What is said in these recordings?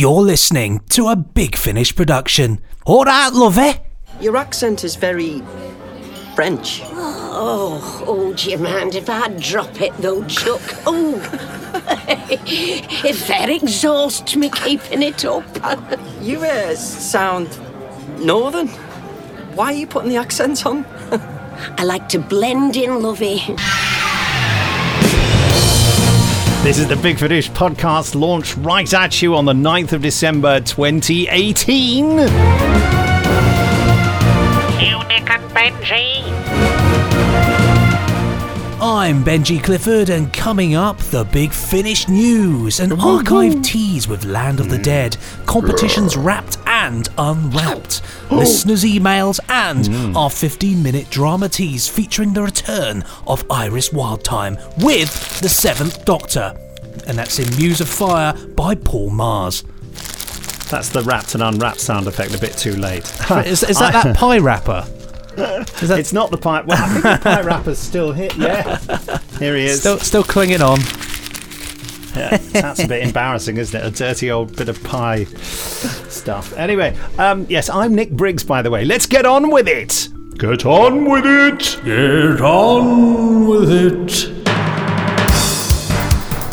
You're listening to a Big Finish production. All right, lovey. Your accent is very French. Oh, oh, do you mind if I drop it though, Chuck? Oh, if that exhausts me keeping it up. You uh, sound northern. Why are you putting the accent on? I like to blend in, lovey. This is the Big Finish podcast launched right at you on the 9th of December 2018. You, Nick and Benji. I'm Benji Clifford, and coming up, the Big Finish news, an archive tease with Land of the hmm. Dead, competitions wrapped and unwrapped, oh. listeners' emails, and hmm. our 15 minute drama tease featuring the return of Iris Wildthyme with the Seventh Doctor. And that's in Muse of Fire by Paul Magrs. That's the wrapped and unwrapped sound effect a bit too late. Is, is that that pie wrapper? Is It's not the pipe. Well, I think the pipe wrapper's still here. Yeah. Here he is. still, still clinging on? Yeah, that's a bit embarrassing, isn't it? A dirty old bit of pie stuff. Anyway, um, yes, I'm Nick Briggs, by the way. Let's get on with it. Get on with it. Get on with it.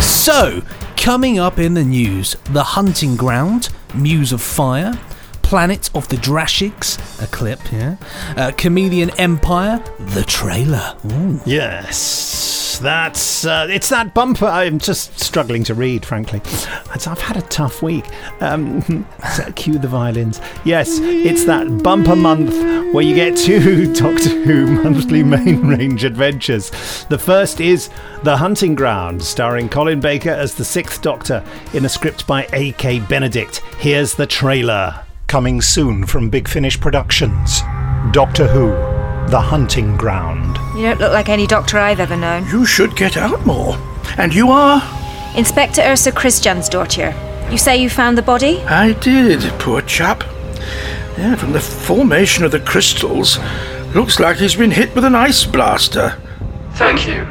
So, coming up in the news, The Hunting Ground, Muse of Fire, Planet of the Drashigs, a clip, yeah, uh, Kamelion Empire, the trailer. Ooh. Yes, that's uh, it's that bumper. I'm just struggling to read, frankly. I've had a tough week. Um, cue the violins. Yes, it's that bumper month where you get two Doctor Who monthly main range adventures. The first is The Hunting Ground, starring Colin Baker as the Sixth Doctor in a script by A.K. Benedict. Here's the trailer. Coming soon from Big Finish Productions. Doctor Who, The Hunting Ground. You don't look like any doctor I've ever known. You should get out more. And you are? Inspector Ursa Christiansdottir. You say you found the body? I did, poor chap. Yeah, from the formation of the crystals, looks like he's been hit with an ice blaster. Thank you.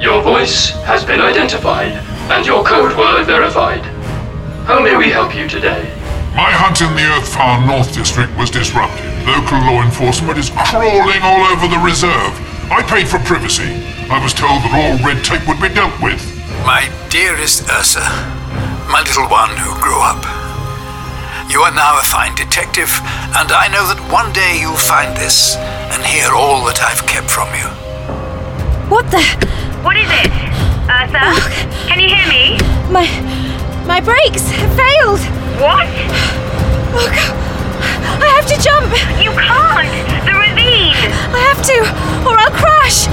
Your voice has been identified and your code word verified. How may we help you today? My hunt in the Earthfar North District was disrupted. Local law enforcement is crawling all over the reserve. I paid for privacy. I was told that all red tape would be dealt with. My dearest Ursa, my little one who grew up. You are now a fine detective, and I know that one day you'll find this and hear all that I've kept from you. What the? What is it? Ursa? Can you hear me? My. My brakes have failed! What? Oh, God. I have to jump! You can't! The ravine! I have to, or I'll crash!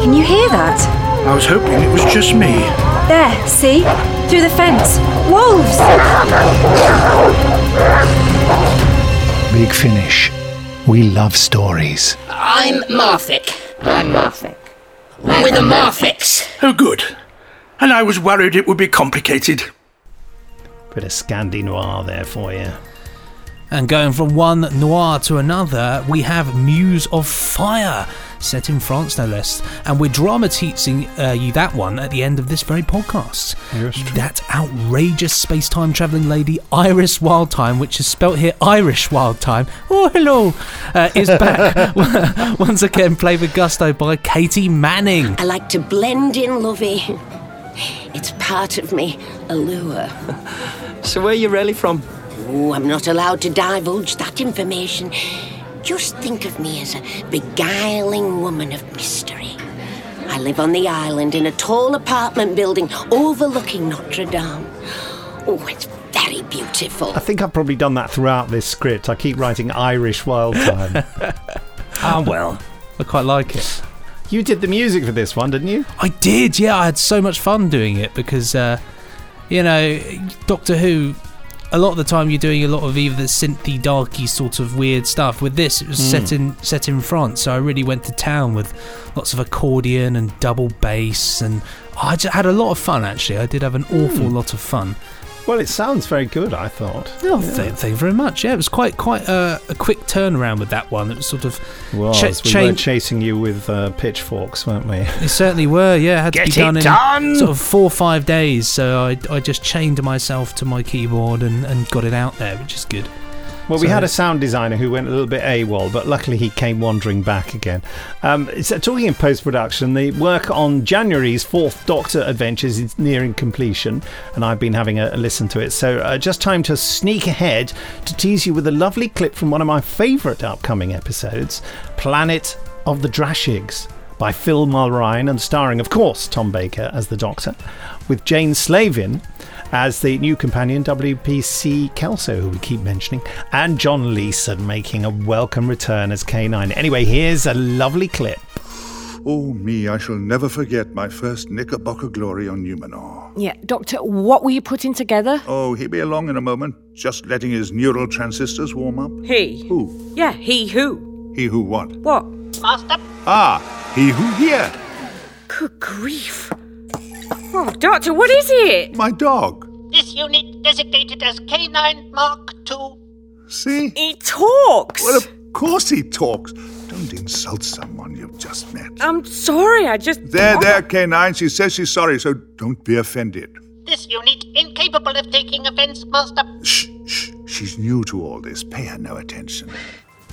Can you hear that? I was hoping it was just me. There, see? Through the fence. Wolves! Big Finish. We love stories. I'm Marthic. I'm Marthic. With the Marfix. Oh, good. And I was worried it would be complicated. Bit of Scandi noir there for you. And going from one noir to another, we have Muse of Fire, set in France no less. And we're drama teaching uh, you that one at the end of this very podcast. That outrageous space time travelling lady, Iris Wildthyme, which is spelt here Irish Wildtime, oh hello, uh, is back. Once again, played with gusto by Katie Manning. I like to blend in, lovey. It's part of me allure. So, where are you really from? Oh, I'm not allowed to divulge that information. Just think of me as a beguiling woman of mystery. I live on the island in a tall apartment building overlooking Notre Dame. Oh, it's very beautiful. I think I've probably done that throughout this script. I keep writing Irish Wild Time. Ah, well, I quite like it. You did the music for this one, didn't you? I did, yeah. I had so much fun doing it because, uh, you know, Doctor Who. A lot of the time, you're doing a lot of either the synthy, darky sort of weird stuff. With this, it was set in set in France, so I really went to town with lots of accordion and double bass, and I just had a lot of fun. Actually, I did have an awful lot of fun. Well, it sounds very good. I thought. Oh, th- thank you very much. Yeah, it was quite quite a, a quick turnaround with that one. It was sort of Was cha- we were change- chasing you with uh, pitchforks, weren't we? They certainly were, yeah. It had Get to be done it in done! sort of four or five days. So I, I just chained myself to my keyboard and, and got it out there, which is good. Well, we So- had a sound designer who went a little bit AWOL, but luckily he came wandering back again. Um, so talking in post production, the work on January's Fourth Doctor Adventures is nearing completion, and I've been having a, a listen to it. So uh, just time to sneak ahead to tease you with a lovely clip from one of my favourite upcoming episodes Planet of the Drashigs. By Phil Mulryne and starring, of course, Tom Baker as the Doctor, with Jane Slavin as the new companion WPC Kelso, who we keep mentioning, and John Leeson making a welcome return as K9. Anyway, here's a lovely clip. Oh, me, I shall never forget my first Knickerbocker glory on Numenor. Yeah, Doctor, what were you putting together? Oh, he'll be along in a moment, just letting his neural transistors warm up. He. Who? Yeah, he who? He who what? What? Master, Ah, he who here. Good grief. Oh, Doctor, what is it? My dog. This unit designated as K9 Mark II. See? He talks. Well, of course he talks. Don't insult someone you've just met. I'm sorry, I just. There, there, K9. She says she's sorry, so don't be offended. This unit incapable of taking offense, Master. Shh, shh. She's new to all this. Pay her no attention.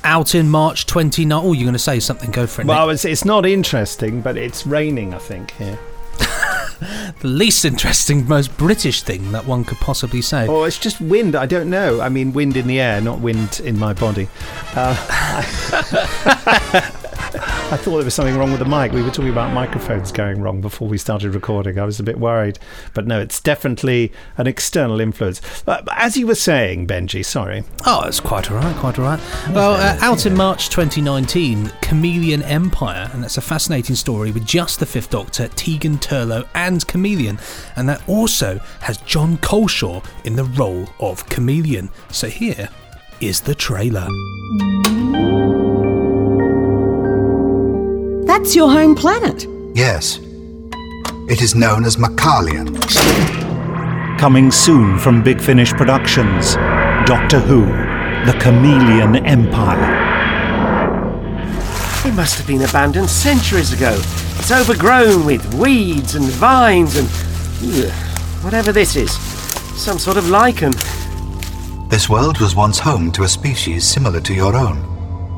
Out in March 29. Oh, you're going to say something. Go for it. Well, it's, it's not interesting, but it's raining, I think, here. The least interesting, most British thing that one could possibly say. Oh, it's just wind. I don't know. I mean, wind in the air, not wind in my body. Uh, I thought there was something wrong with the mic. We were talking about microphones going wrong before we started recording. I was a bit worried. But no, it's definitely an external influence. Uh, as you were saying, Benji, sorry. Oh, it's quite all right, quite all right. Well, uh, out in March 2019, Kamelion Empire, and that's a fascinating story with just the Fifth Doctor, Tegan Turlough, and Kamelion, and that also has Jon Culshaw in the role of Kamelion. So here is the trailer. That's your home planet. Yes. It is known as Macalian. Coming soon from Big Finish Productions Doctor Who The Kamelion Empire. It must have been abandoned centuries ago. It's overgrown with weeds and vines and. Ugh, whatever this is. Some sort of lichen. This world was once home to a species similar to your own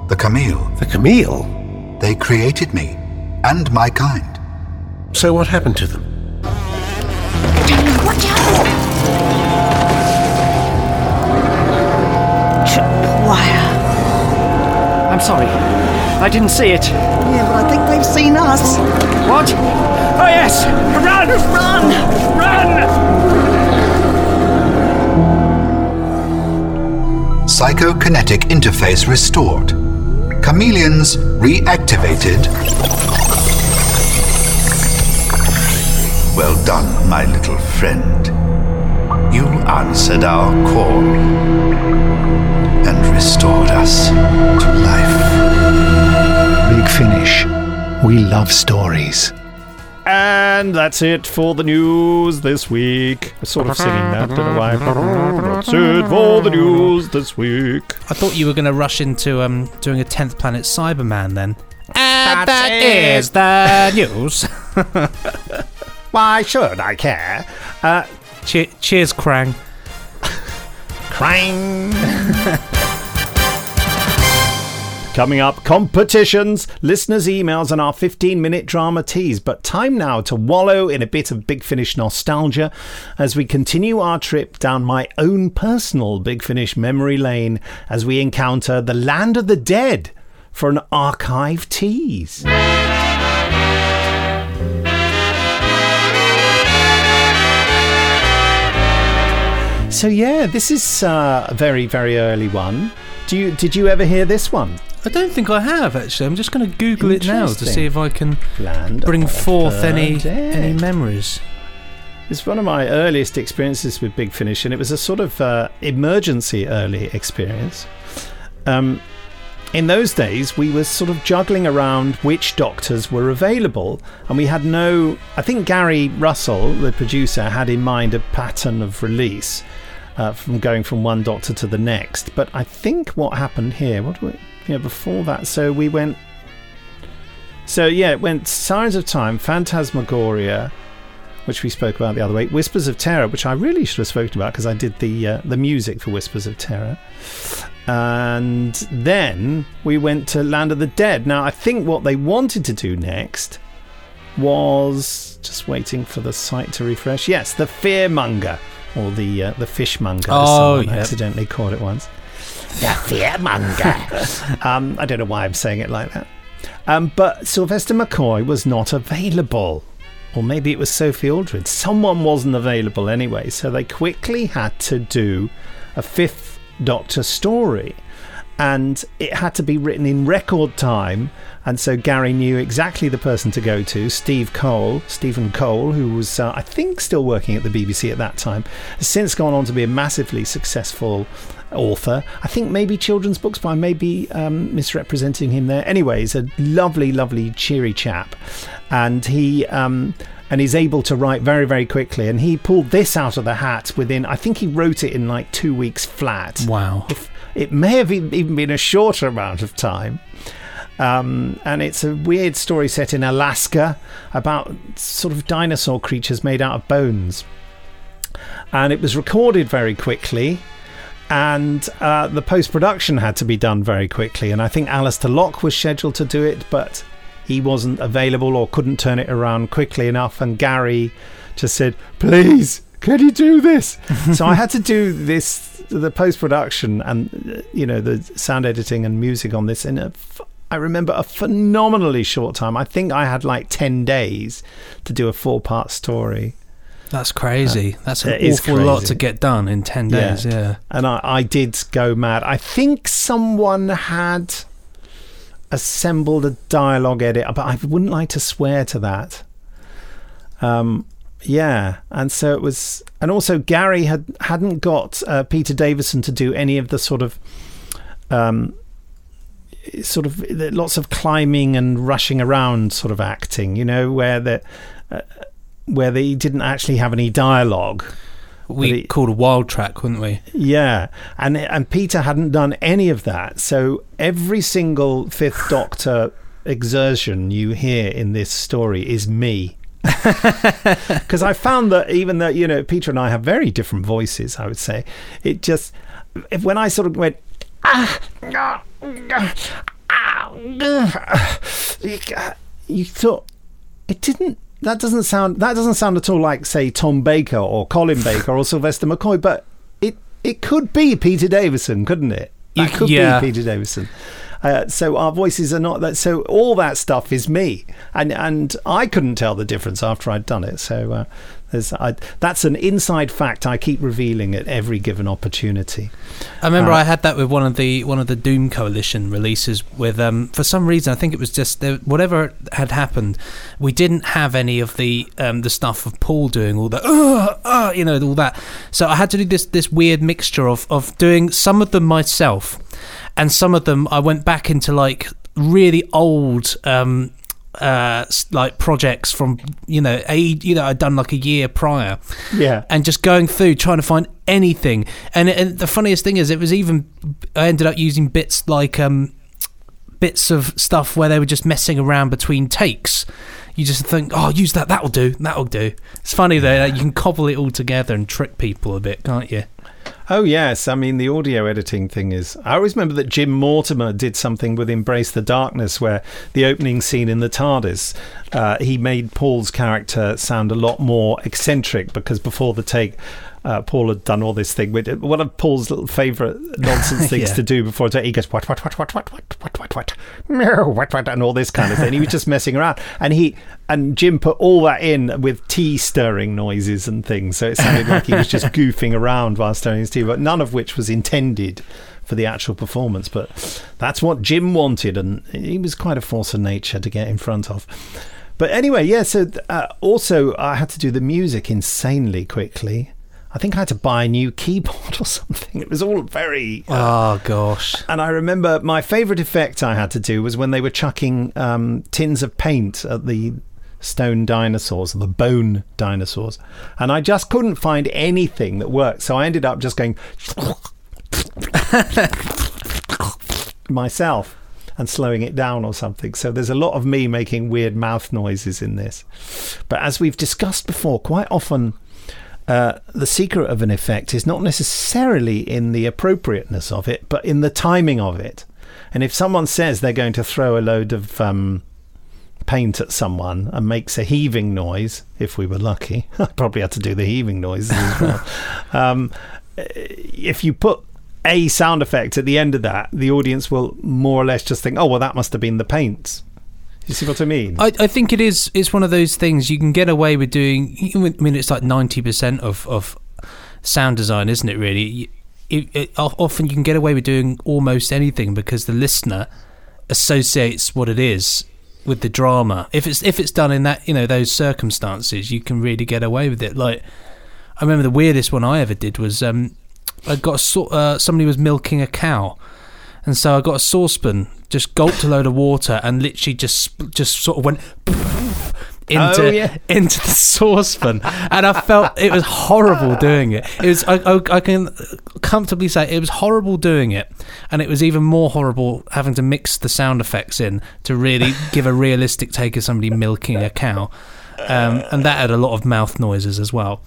the camille. The camille? They created me and my kind. So what happened to them? Watch out! Wire. I'm sorry. I didn't see it. Yeah, but I think they've seen us. What? Oh, yes! Run! Run! Run! Psychokinetic interface restored. Chameleons reactivated. Well done, my little friend. You answered our call and restored us to life. Big Finish. We love stories. And that's it for the news this week. I'm sort of singing that, don't know why. That's it for the news this week. I thought you were going to rush into um, doing a 10th Planet Cyberman then. And that is the news. Why should I care? Uh, che- cheers, Krang. Krang. Coming up, competitions, listeners' emails, and our 15 minute drama tease. But time now to wallow in a bit of Big Finish nostalgia as we continue our trip down my own personal Big Finish memory lane as we encounter the land of the dead for an archive tease. So yeah, this is uh, a very very early one. Do you did you ever hear this one? I don't think I have actually. I'm just going to Google it now to see if I can Land bring forth any dead. any memories. It's one of my earliest experiences with Big Finish, and it was a sort of uh, emergency early experience. Um, in those days, we were sort of juggling around which doctors were available, and we had no. I think Gary Russell, the producer, had in mind a pattern of release uh, from going from one doctor to the next. But I think what happened here, what do we, know, before that, so we went. So yeah, it went Signs of Time, Phantasmagoria, which we spoke about the other week, Whispers of Terror, which I really should have spoken about because I did the uh, the music for Whispers of Terror, and then we went to Land of the Dead. Now I think what they wanted to do next was just waiting for the site to refresh. Yes, the Fearmonger or the uh, the Fishmonger, as Oh, someone yep. accidentally called it once. The Fearmonger. um, I don't know why I'm saying it like that. Um, but Sylvester McCoy was not available. Or maybe it was Sophie Aldred. Someone wasn't available anyway, so they quickly had to do a fifth Doctor story. And it had to be written in record time. And so Gary knew exactly the person to go to Steve Cole, Stephen Cole, who was, uh, I think, still working at the BBC at that time, has since gone on to be a massively successful author. I think maybe children's books, but I may be um, misrepresenting him there. Anyway, he's a lovely, lovely, cheery chap, and he um, and he's able to write very, very quickly. And he pulled this out of the hat within. I think he wrote it in like two weeks flat. Wow. If, it may have even been a shorter amount of time. Um, and it's a weird story set in Alaska about sort of dinosaur creatures made out of bones. And it was recorded very quickly, and uh, the post production had to be done very quickly. And I think Alistair Lock was scheduled to do it, but he wasn't available or couldn't turn it around quickly enough. And Gary just said, Please, can you do this? so I had to do this, the post production and, uh, you know, the sound editing and music on this in a. F- I remember a phenomenally short time. I think I had like 10 days to do a four part story. That's crazy. Uh, That's an awful lot to get done in 10 days, yeah. And I, I did go mad. I think someone had assembled a dialogue edit, but I wouldn't like to swear to that. Um, yeah, and so it was, and also Gary had hadn't got uh, Peter Davison to do any of the sort of, um, sort of lots of climbing and rushing around sort of acting. You know, where the uh, where they didn't actually have any dialogue. We called a wild track, wouldn't we? Yeah, and and Peter hadn't done any of that. So every single Fifth Doctor exertion you hear in this story is me. Because I found that even though you know Peter and I have very different voices, I would say it just if when I sort of went you thought it didn't that doesn't sound that doesn't sound at all like say Tom Baker or Colin Baker or Sylvester McCoy, but it it could be Peter Davison, couldn't it? It You- could yeah. be Peter Davison. Uh, so our voices are not that. So all that stuff is me, and and I couldn't tell the difference after I'd done it. So uh, I, that's an inside fact I keep revealing at every given opportunity. I remember Uh, I had that with one of the one of the Doom Coalition releases. With um, for some reason, I think it was just there, whatever had happened. We didn't have any of the um, the stuff of Paul doing all the uh, uh, you know all that. So I had to do this this weird mixture of of doing some of them myself, and some of them I went back into like really old. Um, uh like projects from you know a you know I'd done like a year prior Yeah. and just going through trying to find anything. And, and the funniest thing is, it was even I ended up using bits like um, bits of stuff where they were just messing around between takes. You just think, oh, use that. That'll do. That'll do. It's funny though. Like, you can cobble it all together and trick people a bit, can't you? Oh yes, I mean the audio editing thing is. I always remember that Jim Mortimore did something with Embrace the Darkness, where the opening scene in the TARDIS, uh, he made Paul's character sound a lot more eccentric because before the take. Uh, Paul had done all this thing with one of Paul's little favourite nonsense things Yeah. to do before. He goes what what what what what what what what what meow, what what and all this kind of thing. He was just messing around, and he and Jim put all that in with tea stirring noises and things, so it sounded like he was just goofing around while stirring his tea, but none of which was intended for the actual performance. But that's what Jim wanted, and he was quite a force of nature to get in front of. But anyway, yeah. So uh, also, I had to do the music insanely quickly. I think I had to buy a new keyboard or something. It was all very. Oh gosh! And I remember my favourite effect I had to do was when they were chucking um, tins of paint at the stone dinosaurs, the bone dinosaurs, and I just couldn't find anything that worked. So I ended up just going myself and slowing it down or something. So there's a lot of me making weird mouth noises in this. But as we've discussed before, quite often uh, the secret of an effect is not necessarily in the appropriateness of it, but in the timing of it. And if someone says they're going to throw a load of um, paint at someone and makes a heaving noise, if we were lucky, I probably had to do the heaving noise as well. um, if you put a sound effect at the end of that, the audience will more or less just think, "Oh, well, that must have been the paints." You see what I mean? I, I think it is. It's one of those things you can get away with doing. I mean, it's like ninety percent of of sound design, isn't it? Really, it, it, often you can get away with doing almost anything because the listener associates what it is with the drama. If it's if it's done in that you know those circumstances, you can really get away with it. Like I remember the weirdest one I ever did was um, I got a uh, somebody was milking a cow, and so I got a saucepan, just gulped a load of water, and literally just just sort of went into Oh, yeah. into the saucepan, and I felt it was horrible doing it. It was I, I, I can comfortably say it was horrible doing it, and it was even more horrible having to mix the sound effects in to really give a realistic take of somebody milking a cow, um, and that had a lot of mouth noises as well.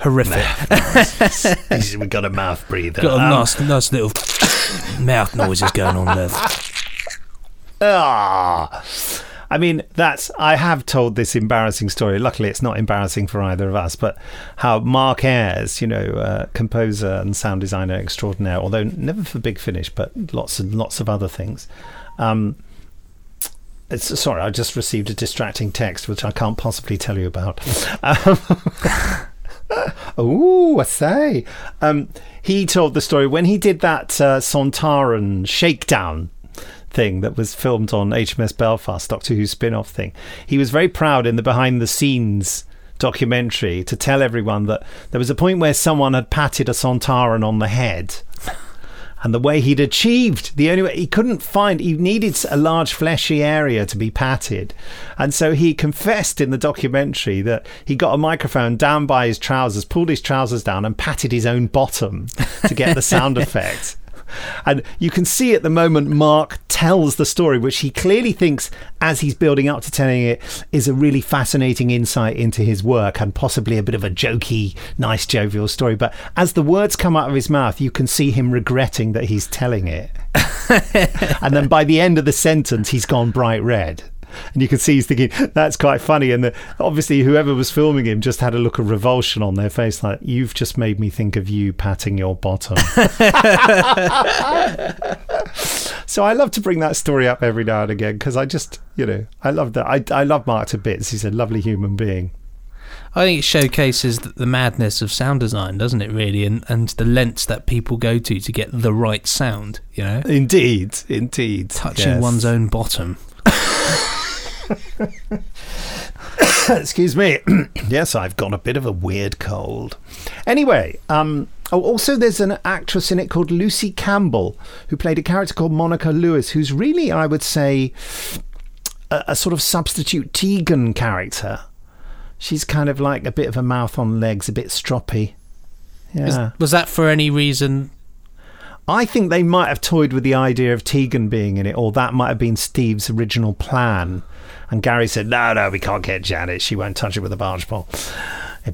Horrific. we got a mouth breather. Got a Um, nice, nice little mouth noises going on there. Ah. I mean, that's. I have told this embarrassing story. Luckily, it's not embarrassing for either of us. But how Mark Ayres, you know, uh, composer and sound designer extraordinaire, although never for Big Finish, but lots and lots of other things. Um, it's, sorry, I just received a distracting text, which I can't possibly tell you about. Um, Oh, I say. Um, he told the story when he did that uh, Sontaran shakedown thing that was filmed on HMS Belfast, Doctor Who spin off thing. He was very proud in the behind the scenes documentary to tell everyone that there was a point where someone had patted a Sontaran on the head. And the way he'd achieved the only way he couldn't find, he needed a large fleshy area to be patted. And so he confessed in the documentary that he got a microphone down by his trousers, pulled his trousers down, and patted his own bottom to get the sound effect. And you can see at the moment Mark tells the story, which he clearly thinks, as he's building up to telling it, is a really fascinating insight into his work and possibly a bit of a jokey, nice, jovial story. But as the words come out of his mouth, you can see him regretting that he's telling it. and then by the end of the sentence, he's gone bright red. And you can see he's thinking that's quite funny, and the, obviously whoever was filming him just had a look of revulsion on their face, like you've just made me think of you patting your bottom. so I love to bring that story up every now and again because I just, you know, I love that. I I love Mark to bits. He's a lovely human being. I think it showcases the the madness of sound design, doesn't it? Really, and and the lengths that people go to to get the right sound. You know, Indeed, indeed, touching yes. one's own bottom. Excuse me. yes, I've got a bit of a weird cold. Anyway, um, oh, also there's an actress in it called Lucy Campbell who played a character called Monica Lewis, who's really, I would say, a, a sort of substitute Tegan character. She's kind of like a bit of a mouth on legs, a bit stroppy. Yeah. was that for any reason? I think they might have toyed with the idea of Tegan being in it, or that might have been Steve's original plan. And Gary said, "No, no, we can't get Janet. She won't touch it with a barge pole."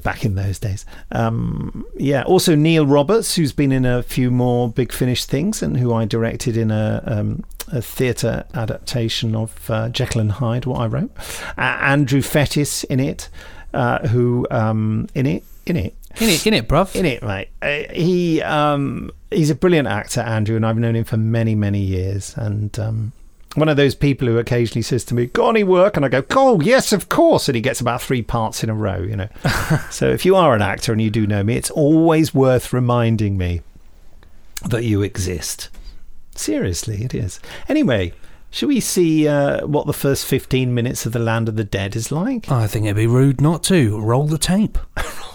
Back in those days, um, yeah. Also, Neil Roberts, who's been in a few more Big Finish things, and who I directed in a, um, a theatre adaptation of uh, Jekyll and Hyde, what I wrote. Uh, Andrew Fettes in it, uh, who um, in it, in it, In it, in it, bruv. in it, mate. Uh, he um, he's a brilliant actor, Andrew, and I've known him for many, many years. And um, one of those people who occasionally says to me, "Got any work?" And I go, "Oh, yes, of course." And he gets about three parts in a row, you know. so if you are an actor and you do know me, it's always worth reminding me that you exist. Seriously, it is. Anyway. Shall we see uh, what the first 15 minutes of The Land of the Dead is like? I think it'd be rude not to roll the tape.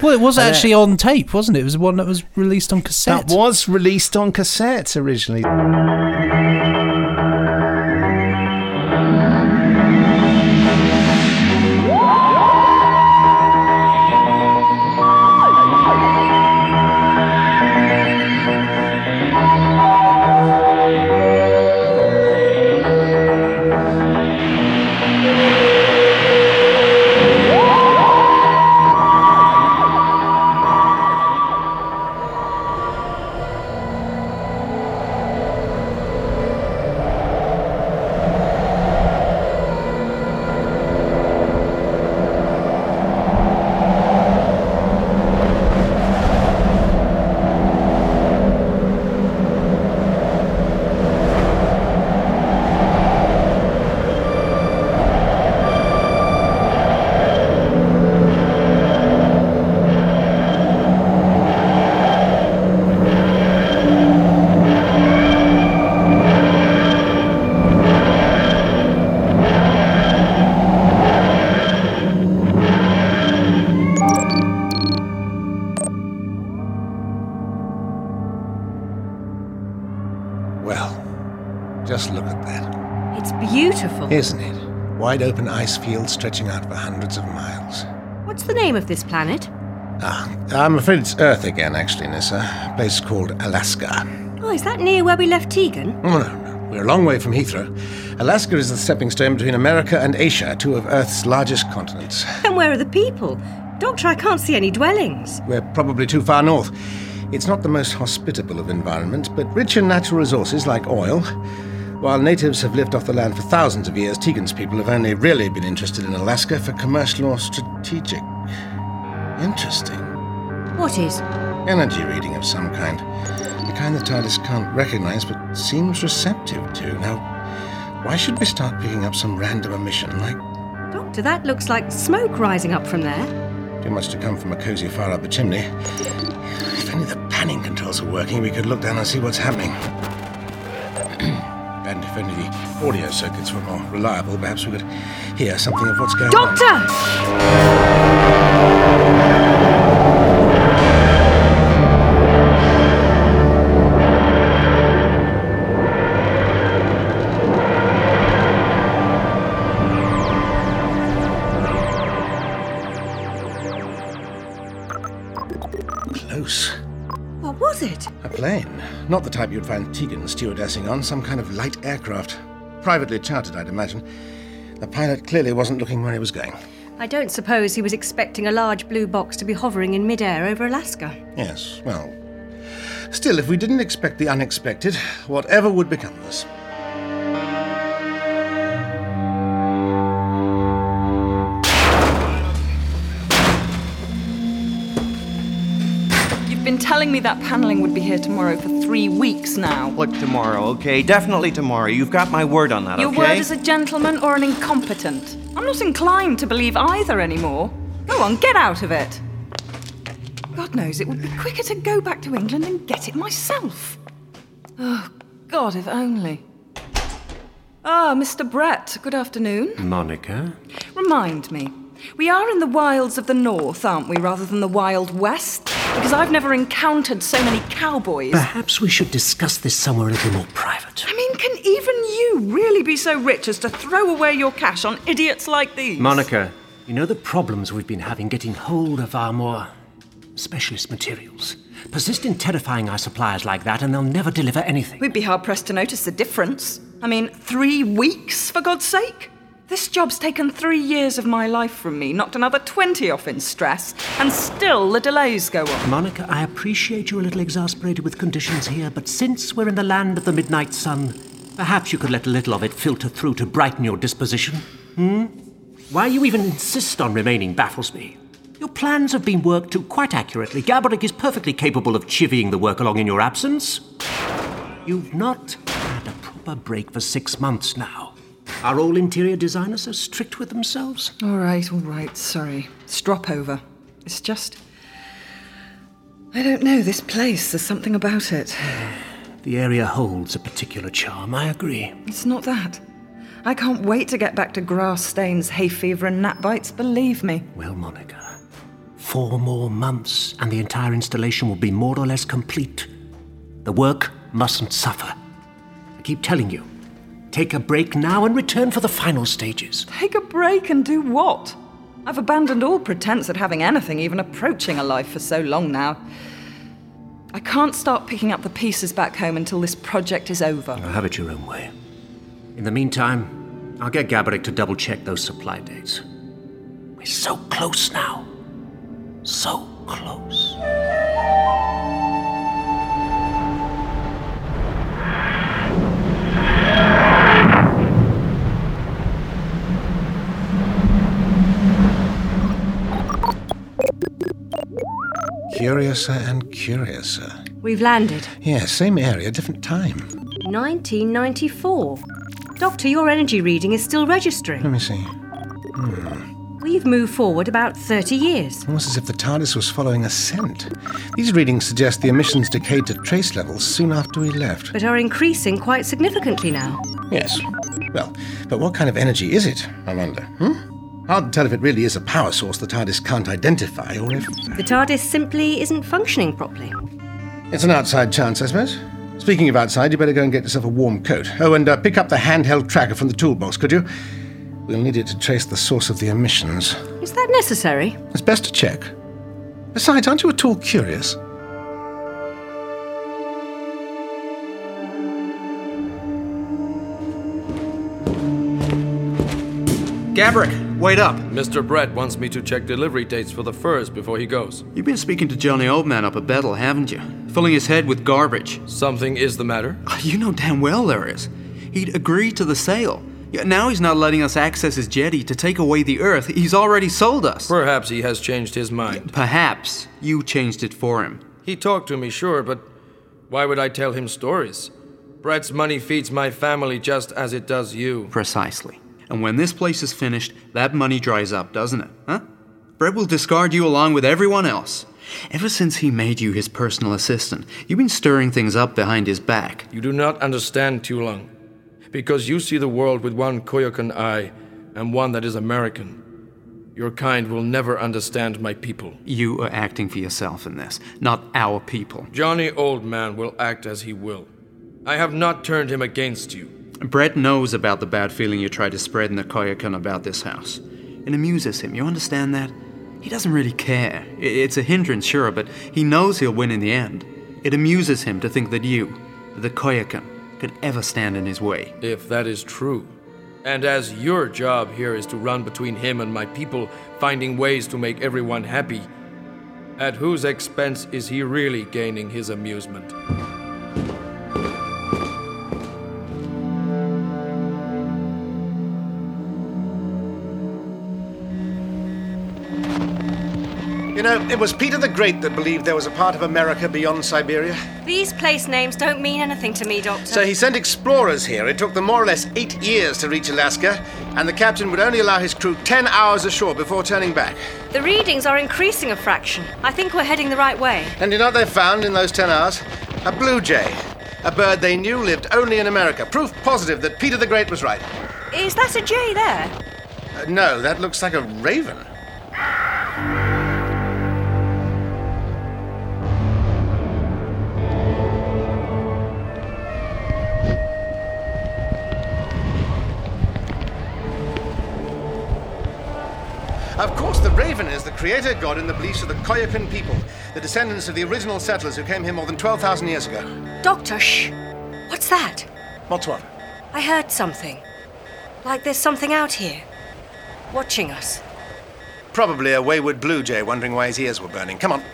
Well, it was actually on tape, wasn't it? It was one that was released on cassette. That was released on cassette originally. Wide open ice fields stretching out for hundreds of miles. What's the name of this planet? Ah, I'm afraid it's Earth again, actually, Nyssa. A place called Alaska. Oh, is that near where we left Tegan? Oh, no, no. We're a long way from Heathrow. Alaska is the stepping stone between America and Asia, two of Earth's largest continents. And where are the people? Doctor, I can't see any dwellings. We're probably too far north. It's not the most hospitable of environments, but rich in natural resources like oil. While natives have lived off the land for thousands of years, Tegan's people have only really been interested in Alaska for commercial or strategic. Interesting. What is? Energy reading of some kind. The kind the TARDIS can't recognize but seems receptive to. Now, why should we start picking up some random emission like Doctor, that looks like smoke rising up from there. too much to come from a cozy fire up the chimney? If only the panning controls were working, we could look down and see what's happening. Audio circuits were more reliable, perhaps we could hear something of what's going on. Doctor! Close. What was it? A plane. Not the type you'd find Tegan stewardessing on, some kind of light aircraft. Privately chartered, I'd imagine. The pilot clearly wasn't looking where he was going. I don't suppose he was expecting a large blue box to be hovering in midair over Alaska. Yes, well. Still, if we didn't expect the unexpected, whatever would become of us? Telling me that paneling would be here tomorrow for three weeks now. Look, tomorrow, okay? Definitely tomorrow. You've got my word on that, Your okay? word as a gentleman or an incompetent? I'm not inclined to believe either anymore. Go on, get out of it. God knows, it would be quicker to go back to England and get it myself. Oh, God, if only. Ah, Mr. Brett, good afternoon. Monica? Remind me, we are in the wilds of the north, aren't we, rather than the wild west? Because I've never encountered so many cowboys. Perhaps we should discuss this somewhere a little more private. I mean, can even you really be so rich as to throw away your cash on idiots like these? Monica, you know the problems we've been having getting hold of our more specialist materials. Persist in terrifying our suppliers like that, and they'll never deliver anything. We'd be hard pressed to notice the difference. I mean, three weeks, for God's sake? This job's taken three years of my life from me, knocked another 20 off in stress, and still the delays go on. Monica, I appreciate you're a little exasperated with conditions here, but since we're in the land of the midnight sun, perhaps you could let a little of it filter through to brighten your disposition. Hmm? Why you even insist on remaining baffles me. Your plans have been worked to quite accurately. Gaborik is perfectly capable of chivying the work along in your absence. You've not had a proper break for six months now. Are all interior designers so strict with themselves? All right, all right, sorry. Strop over. It's just. I don't know, this place, there's something about it. The area holds a particular charm, I agree. It's not that. I can't wait to get back to grass stains, hay fever, and gnat bites, believe me. Well, Monica, four more months, and the entire installation will be more or less complete. The work mustn't suffer. I keep telling you, take a break now and return for the final stages. Take a break and do what? I've abandoned all pretense at having anything even approaching a life for so long now. I can't start picking up the pieces back home until this project is over. I'll have it your own way. In the meantime, I'll get Gabrick to double check those supply dates. We're so close now. So close. Curiouser and curiouser. We've landed. Yeah, same area, different time. 1994. Doctor, your energy reading is still registering. Let me see. Hmm. We've moved forward about 30 years. Almost as if the TARDIS was following a scent. These readings suggest the emissions decayed to trace levels soon after we left. But are increasing quite significantly now. Yes. Well, but what kind of energy is it, I wonder? Hmm? Hard to tell if it really is a power source the TARDIS can't identify, or if. The TARDIS simply isn't functioning properly. It's an outside chance, I suppose. Speaking of outside, you better go and get yourself a warm coat. Oh, and uh, pick up the handheld tracker from the toolbox, could you? We'll need it to trace the source of the emissions. Is that necessary? It's best to check. Besides, aren't you at all curious? Gabrick, wait up. Mr. Brett wants me to check delivery dates for the furs before he goes. You've been speaking to Johnny Oldman up at Bethel, haven't you? Filling his head with garbage. Something is the matter? Ah, you know damn well there is. He'd agreed to the sale. Yeah, now he's not letting us access his jetty to take away the Earth. He's already sold us. Perhaps he has changed his mind. Perhaps you changed it for him. He talked to me, sure, but why would I tell him stories? Brett's money feeds my family just as it does you. Precisely. And when this place is finished, that money dries up, doesn't it? Huh? Brett will discard you along with everyone else. Ever since he made you his personal assistant, you've been stirring things up behind his back. You do not understand, Tulung. Because you see the world with one Koyukon eye and one that is American. Your kind will never understand my people. You are acting for yourself in this, not our people. Johnny Oldman will act as he will. I have not turned him against you. Brett knows about the bad feeling you tried to spread in the Koyukon about this house. It amuses him, you understand that? He doesn't really care. It's a hindrance, sure, but he knows he'll win in the end. It amuses him to think that you, the Koyukon, could ever stand in his way. If that is true. And as your job here is to run between him and my people, finding ways to make everyone happy, at whose expense is he really gaining his amusement? Know, it was Peter the Great that believed there was a part of America beyond Siberia. These place names don't mean anything to me, Doctor. So he sent explorers here. It took them more or less eight years to reach Alaska, and the captain would only allow his crew ten hours ashore before turning back. The readings are increasing a fraction. I think we're heading the right way. And you know what they found in those ten hours? A blue jay. A bird they knew lived only in America. Proof positive that Peter the Great was right. Is that a jay there? Uh, no, that looks like a raven. The is the creator god in the beliefs of the Koyukon people, the descendants of the original settlers who came here more than 12,000 years ago. Doctor, shh. What's that? What's what? I heard something. Like there's something out here. Watching us. Probably a wayward blue jay wondering why his ears were burning. Come on.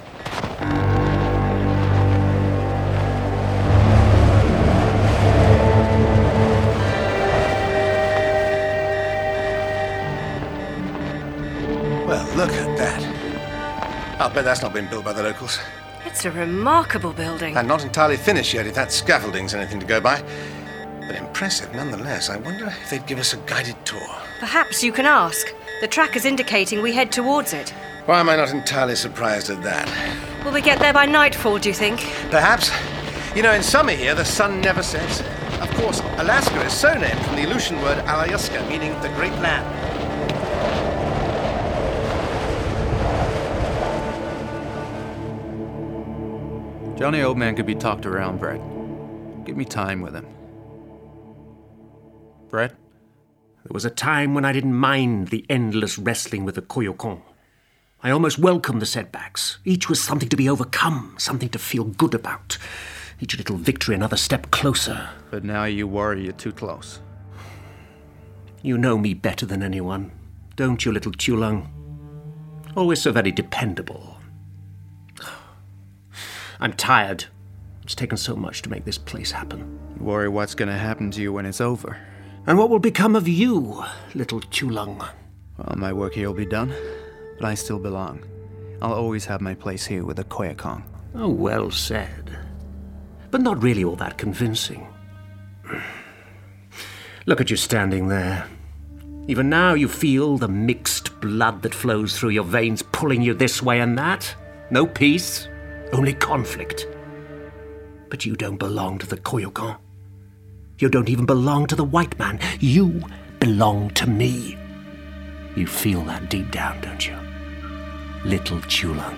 Bet that's not been built by the locals. It's a remarkable building. And not entirely finished yet, if that scaffolding's anything to go by. But impressive nonetheless. I wonder if they'd give us a guided tour. Perhaps you can ask. The tracker's indicating we head towards it. Why am I not entirely surprised at that? Will we get there by nightfall, do you think? Perhaps. You know, in summer here, the sun never sets. Of course, Alaska is so named from the Aleutian word Alajuska, meaning the Great Land. Johnny Old Man could be talked around, Brett. Give me time with him. Brett? There was a time when I didn't mind the endless wrestling with the Koyukon. I almost welcomed the setbacks. Each was something to be overcome, something to feel good about. Each little victory another step closer. But now you worry you're too close. You know me better than anyone, don't you, little Tulung? Always so very dependable. I'm tired. It's taken so much to make this place happen. You worry what's gonna happen to you when it's over. And what will become of you, little Tulung? Well, my work here will be done, but I still belong. I'll always have my place here with the Koyukon. Oh, well said. But not really all that convincing. Look at you standing there. Even now you feel the mixed blood that flows through your veins pulling you this way and that. No peace, only conflict. But you don't belong to the Koyukon. You don't even belong to the white man. You belong to me. You feel that deep down, don't you? Little Tulung.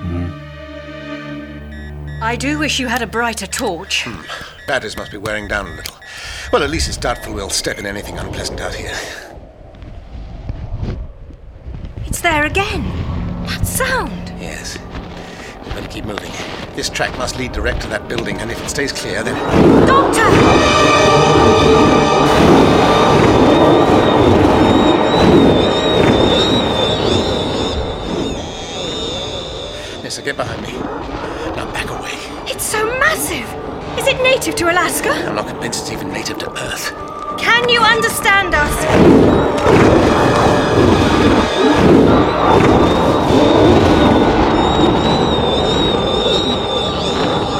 Hmm? I do wish you had a brighter torch. Batteries must be wearing down a little. Well, at least it's doubtful we'll step in anything unpleasant out here. It's there again. That sound. Yes. Better keep moving. This track must lead direct to that building, and if it stays clear, then. Doctor! so get behind me. Now back away. It's so massive. Is it native to Alaska? I'm not convinced it's even native to Earth. Can you understand us?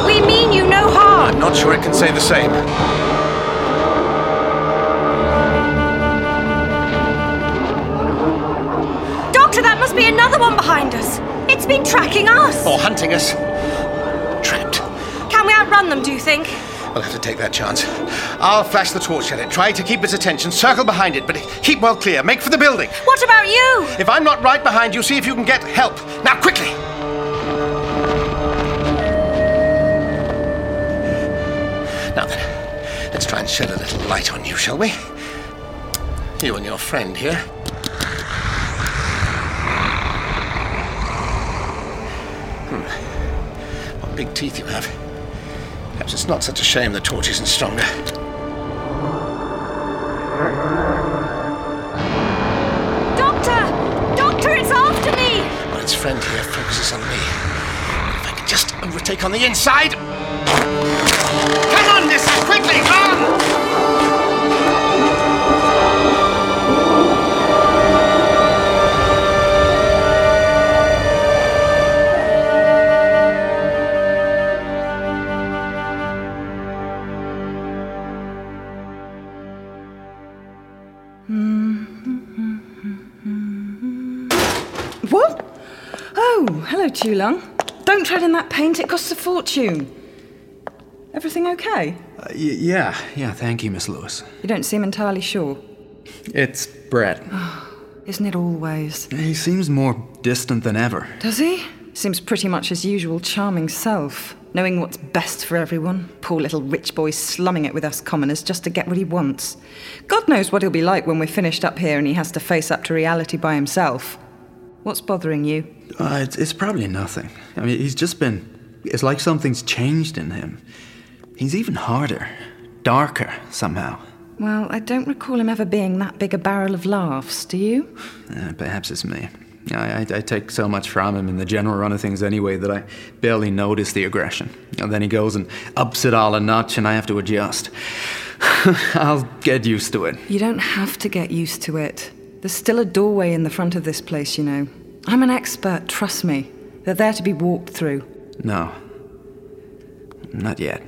We mean you no harm. I'm not sure it can say the same. Doctor, that must be another one behind us. It's been tracking us. Or hunting us. Trapped. Can we outrun them, do you think? We'll have to take that chance. I'll flash the torch at it, try to keep its attention, circle behind it, but keep well clear. Make for the building. What about you? If I'm not right behind you, see if you can get help. Now, quickly! Now then, let's try and shed a little light on you, shall we? You and your friend here. Hmm. What big teeth you have. Perhaps it's not such a shame the torch isn't stronger. Doctor! Doctor, it's after me! Well, its friend here focuses on me. If I could just overtake on the inside. What? Oh, hello, Tulung. Don't tread in that paint, it costs a fortune. Everything okay? Yeah, yeah, thank you, Miss Lewis. You don't seem entirely sure. It's Brett. Isn't it always? He seems more distant than ever. Does he? Seems pretty much his usual charming self, knowing what's best for everyone. Poor little rich boy slumming it with us commoners just to get what he wants. God knows what he'll be like when we're finished up here and he has to face up to reality by himself. What's bothering you? Uh, it's, it's probably nothing. I mean, he's just been. It's like something's changed in him. He's even harder, darker, somehow. Well, I don't recall him ever being that big a barrel of laughs, do you? Uh, perhaps it's me. I, I, I take so much from him in the general run of things anyway that I barely notice the aggression. And then he goes and ups it all a notch, and I have to adjust. I'll get used to it. You don't have to get used to it. There's still a doorway in the front of this place, you know. I'm an expert, trust me. They're there to be walked through. No. Not yet.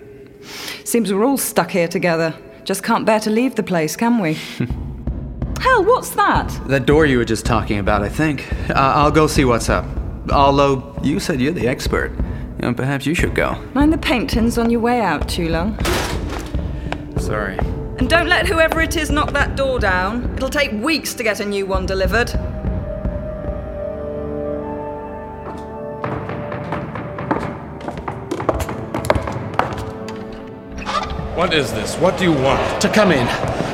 Seems we're all stuck here together. Just can't bear to leave the place, can we? Hell, what's that? That door you were just talking about, I think. Uh, I'll go see what's up. Although you said you're the expert. You know, perhaps you should go. Mind the paintings on your way out, Tulung. Sorry. And don't let whoever it is knock that door down. It'll take weeks to get a new one delivered. What is this? What do you want? To come in.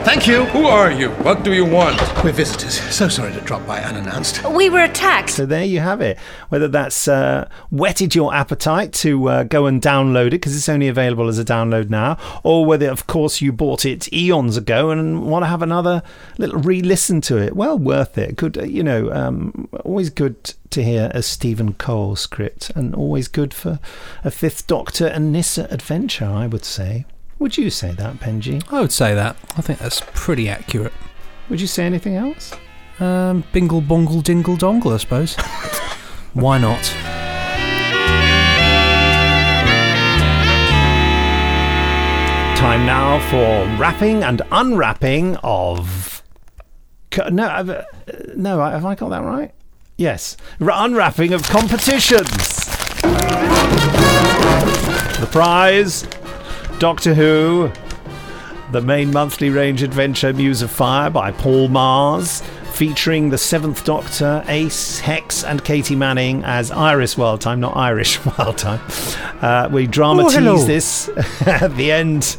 Thank you. Who are you? What do you want? We're visitors. So sorry to drop by unannounced. We were attacked. So there you have it. Whether that's uh, whetted your appetite to uh, go and download it because it's only available as a download now, or whether, of course, you bought it eons ago and want to have another little re-listen to it. Well, worth it. Good, uh, you know, um, always good to hear a Stephen Cole script, and always good for a Fifth Doctor and Nyssa adventure. I would say. Would you say that, Benji? I would say that. I think that's pretty accurate. Would you say anything else? Um, bingle bongle dingle dongle, I suppose. Why not? Time now for wrapping and unwrapping of. No, I've, uh, no, have I got that right? Yes, R- unwrapping of competitions. The prize, Doctor Who, the main monthly range adventure Muse of Fire by Paul Magrs, featuring the Seventh Doctor, Ace, Hex, and Katie Manning as Iris Wildthyme, not Irish Wildthyme. Uh, we dramatise this at the end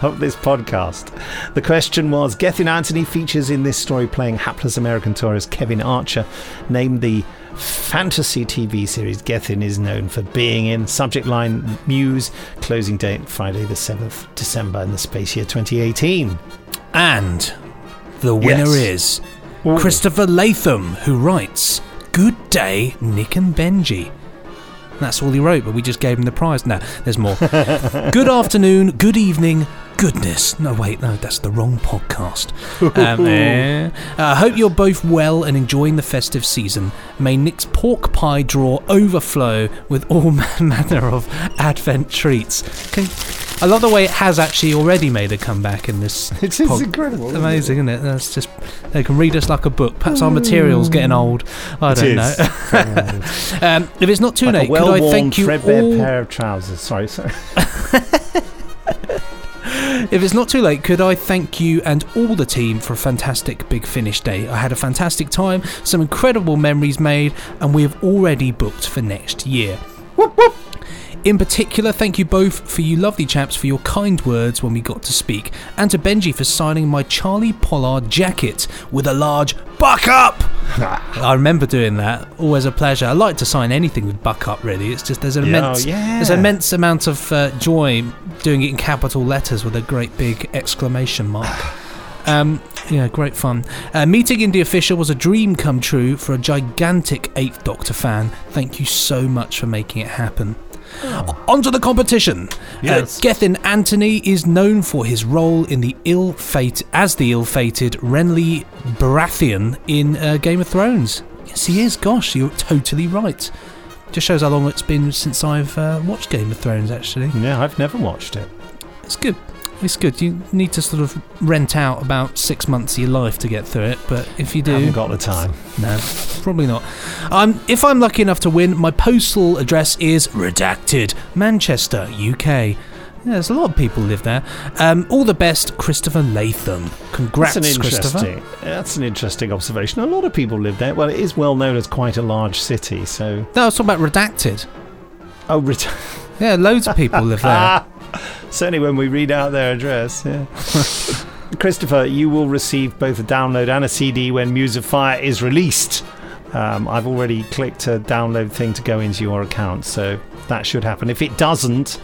of this podcast. The question was Gethin Anthony features in this story playing hapless American tourist Kevin Archer, named the fantasy TV series Gethin is known for being in. Subject line Muse, closing date Friday the 7th December in the space year 2018. And the winner is Christopher Latham, who writes, Good day, Nick and Benji. That's all he wrote, but we just gave him the prize. Now, there's more. good afternoon, good evening, goodness. No, wait, no, that's the wrong podcast. Um, eh. I hope you're both well and enjoying the festive season. May Nick's pork pie drawer overflow with all manner of Advent treats. Okay. I love the way it has actually already made a comeback in this. It's, it's incredible. It's isn't amazing, isn't it? That's just they can read us like a book. Perhaps our material's getting old. I don't know. um, if it's not too Like late, could I thank you threadbare all? pair of trousers. Sorry, sorry. If it's not too late, could I thank you and all the team for a fantastic Big Finish day? I had a fantastic time, some incredible memories made, and we have already booked for next year. In particular, thank you both for you lovely chaps for your kind words when we got to speak, and to Benji for signing my Charley Pollard jacket with a large buck up. I remember doing that. Always a pleasure. I like to sign anything with buck up. Really, it's just there's an Yeah, immense oh, yeah. there's an immense amount of uh, joy doing it in capital letters with a great big exclamation mark. Um, yeah, great fun. Uh, meeting India Fisher was a dream come true for a gigantic Eighth Doctor fan. Thank you so much for making it happen. On to the competition. Yes. Uh, Gethin Anthony is known for his role in the ill fate as the ill-fated Renly Baratheon in uh, Game of Thrones. Yes, he is. Gosh, you're totally right. Just shows how long it's been since I've uh, watched Game of Thrones. Actually, yeah, I've never watched it. It's good. It's good. You need to sort of rent out about six months of your life to get through it, but if you do, Haven't got the time. no, probably not. Um, if I'm lucky enough to win, my postal address is redacted, Manchester, UK. Yeah, there's a lot of people live there. Um, all the best, Christopher Latham. Congrats, that's an Christopher. interesting. That's an interesting observation. A lot of people live there. Well, it is well known as quite a large city. So, No, I was talking about redacted. oh, Yeah, loads of people live there. certainly when we read out their address. Yeah. Christopher, you will receive both a download and a CD when Muse of Fire is released. Um, I've already clicked a download thing to go into your account, so that should happen. If it doesn't,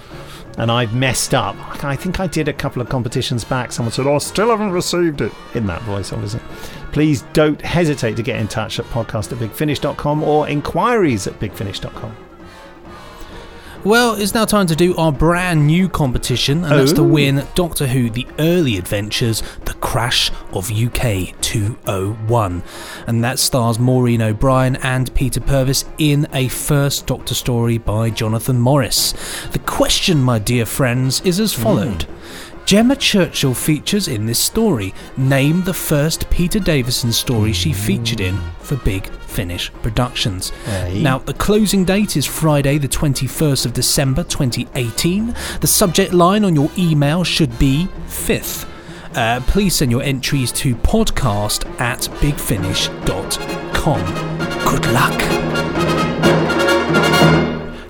and I've messed up, I think I did a couple of competitions back. Someone said, "Oh, I still haven't received it." In that voice, obviously. Please don't hesitate to get in touch at podcast at bigfinish.com or inquiries at bigfinish.com. Well, it's now time to do our brand new competition, and that's to Oh. win Doctor Who The Early Adventures The Crash of UK 201. And that stars Maureen O'Brien and Peter Purves in a first Doctor story by Jonathan Morris. The question, my dear friends, is as hmm. followed. Gemma Churchill features in this story. Name the first Peter Davison story she featured in for Big Finish Productions. Hey. Now, the closing date is Friday, the 21st of December 2018. The subject line on your email should be 5th. Uh, please send your entries to podcast at bigfinish.com. Good luck.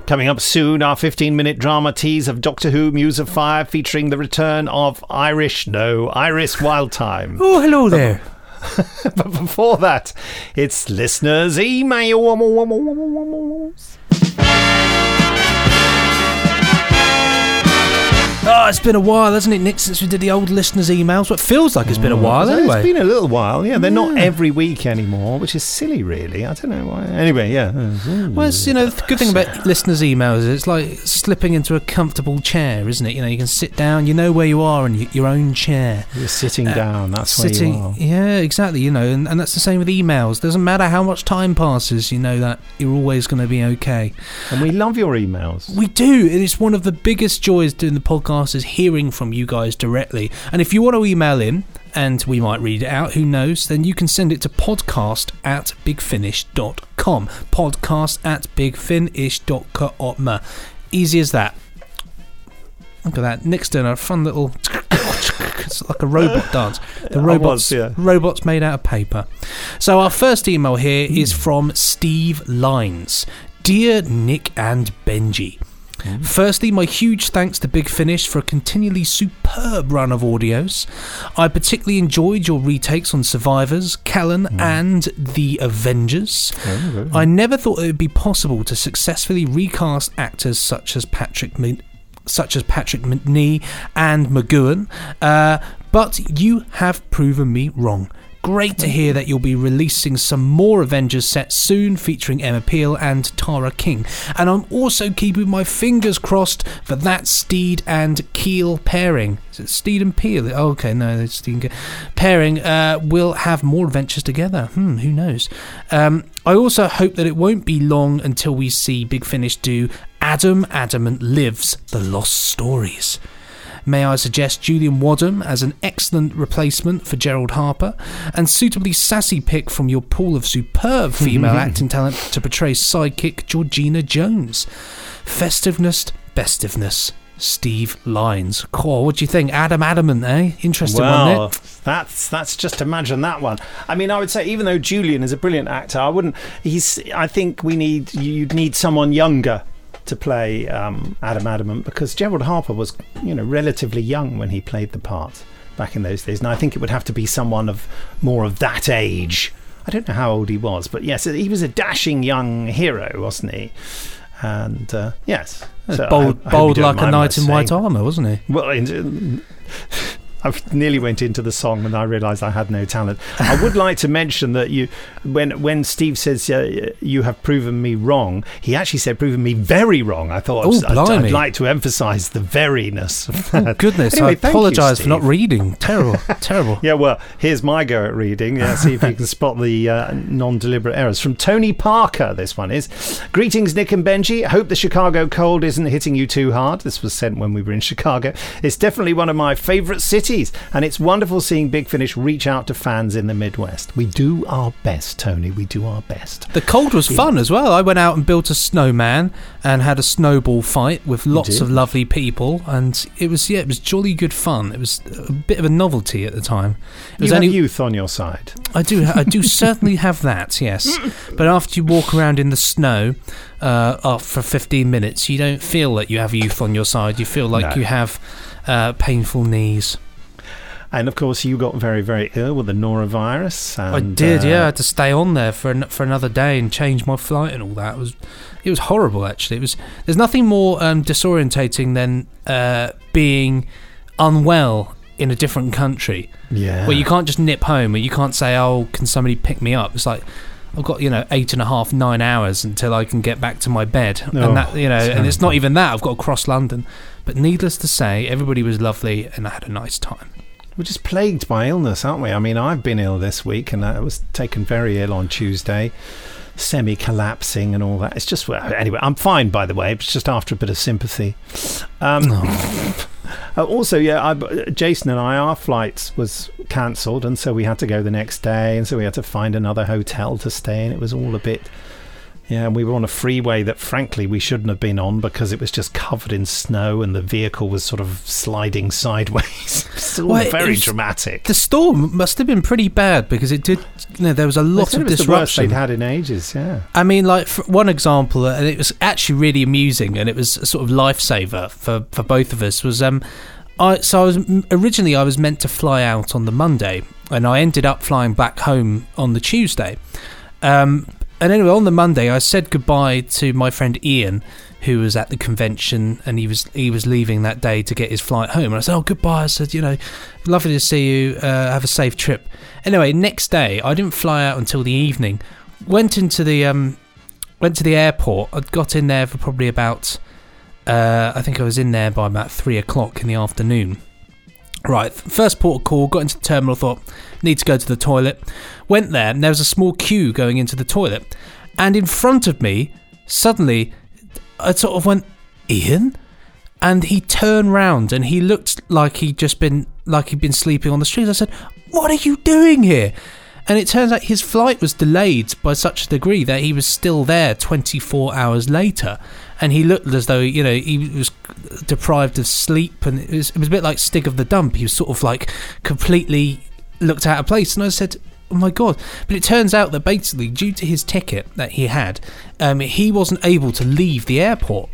Coming up soon, our 15 minute drama tease of Doctor Who Muse of Fire featuring the return of Irish, no, Iris Wildthyme. Oh, hello there. but before that, it's listeners' emails. Oh, it's been a while, hasn't it, Nick, since we did the old listeners' emails? What feels like it's been a while, So anyway. It's been a little while, yeah. They're not every week anymore, which is silly, really. I don't know why. Anyway, yeah. Well, it's, you know, the good thing about listeners' emails is it's like slipping into a comfortable chair, isn't it? You know, you can sit down, you know where you are in y- your own chair. You're sitting Uh, down, that's where you are. Yeah, exactly. You know, and, and that's the same with emails. Doesn't matter how much time passes, you know that you're always going to be okay. And we love your emails. We do. and It's one of the biggest joys doing the podcast is hearing from you guys directly. And if you want to email in, and we might read it out, who knows, then you can send it to podcast at bigfinish.com. Podcast at bigfinish.com. Easy as that. Look at that. Nick's doing a fun little. It's like a robot dance. The robots, was, yeah. robots made out of paper. So our first email here is hmm. from Steve Lines. Dear Nick and Benji. Firstly, my huge thanks to Big Finish for a continually superb run of audios. I particularly enjoyed your retakes on Survivors, Callan, and The Avengers. I never thought it would be possible to successfully recast actors such as Patrick Mc- such as Patrick Macnee and McGoohan, uh, but you have proven me wrong. Great to hear that you'll be releasing some more Avengers sets soon featuring Emma Peel and Tara King. And I'm also keeping my fingers crossed for that Steed and Keel pairing. Is it Steed and Peel? Oh, okay, no, it's Steed and Keel. Pairing uh, will have more adventures together. Hmm, who knows? Um, I also hope that it won't be long until we see Big Finish do Adam Adamant Lives The Lost Stories. May I suggest Julian Wadham as an excellent replacement for Gerald Harper, and suitably sassy pick from your pool of superb female acting talent to portray sidekick Georgina Jones. Festiveness, bestiveness. Steve Lines. Core, what do you think? Adam Adamant, eh? Interesting well, one, Nick. that's that's just imagine that one. I mean, I would say even though Julian is a brilliant actor, I wouldn't. He's. I think we need you'd need someone younger to play um, Adam Adamant because Gerald Harper was you know relatively young when he played the part back in those days, and I think it would have to be someone of more of that age. I don't know how old he was, but yes, he was a dashing young hero, wasn't he? And uh, yes, So bold, hope- I bold like a knight in white armour, wasn't he? well, in, I nearly went into the song when I realised I had no talent. I would like to mention that you, when when Steve says uh, you have proven me wrong, he actually said proven me very wrong. I thought Oh, I'd, I'd blimey. like to emphasise the veryness. Of Oh, goodness, Anyway, I apologise for not reading. Terrible, terrible. Yeah, well, here's my go at reading. Yeah, see if you can spot the uh, non deliberate errors. From Tony Parker, this one is Greetings, Nick and Benji. Hope the Chicago cold isn't hitting you too hard. This was sent when we were in Chicago. It's definitely one of my favourite cities, and it's wonderful seeing Big Finish reach out to fans in the Midwest. We do our best, Tony. We do our best. The cold was fun as well. I went out and built a snowman and had a snowball fight with lots of lovely people, and it was yeah, it was jolly good fun. It was a bit of a novelty at the time. It was You only have youth on your side. I do I do certainly have that, yes. But after you walk around in the snow uh, uh, for 15 minutes, you don't feel that you have youth on your side. You feel like No. you have uh, painful knees. And of course, you got very, very ill with the norovirus. I did, uh, yeah. I had to stay on there for an, for another day and change my flight and all that. It was it was horrible actually. It was there's nothing more um, disorientating than uh, being unwell in a different country. Yeah. Where you can't just nip home and you can't say, "Oh, can somebody pick me up?" It's like I've got you know eight and a half, nine hours until I can get back to my bed, Oh, and that you know, and it's not even that. I've got to cross London. But needless to say, everybody was lovely and I had a nice time. We're just plagued by illness, aren't we? I mean, I've been ill this week and I was taken very ill on Tuesday, semi collapsing and all that. It's just, well, anyway, I'm fine, by the way. It's just after a bit of sympathy. Um, uh, also, yeah, I, Jason and I, our flights was cancelled, and so we had to go the next day, and so we had to find another hotel to stay in. It was all a bit Yeah, and we were on a freeway that, frankly, we shouldn't have been on because it was just covered in snow and the vehicle was sort of sliding sideways. Well, it very was- dramatic. The storm must have been pretty bad because it did. You know, there was a lot of it was the worst disruption. they'd had in ages. Yeah. I mean, like for one example, uh, and it was actually really amusing, and it was a sort of lifesaver for for both of us. Was um, I so I was originally I was meant to fly out on the Monday, and I ended up flying back home on the Tuesday. Um, and anyway, on the Monday, I said goodbye to my friend Ian, who was at the convention, and he was he was leaving that day to get his flight home. And I said, "Oh, goodbye." I said, "You know, lovely to see you. Uh, have a safe trip." Anyway, next day, I didn't fly out until the evening. Went into the um, went to the airport. I got in there for probably about. Uh, I think I was in there by about three o'clock in the afternoon. Right, first port of call, got into the terminal, thought, need to go to the toilet. Went there, and there was a small queue going into the toilet. And in front of me, suddenly, I sort of went, Ian? And he turned round and he looked like he'd just been, like he'd been sleeping on the street. I said, What are you doing here? And it turns out his flight was delayed by such a degree that he was still there 24 hours later. And he looked as though, you know, he was deprived of sleep. And it was, it was a bit like Stig of the Dump. He was sort of like completely looked out of place. And I said, Oh my god! But it turns out that basically, due to his ticket that he had, um, he wasn't able to leave the airport.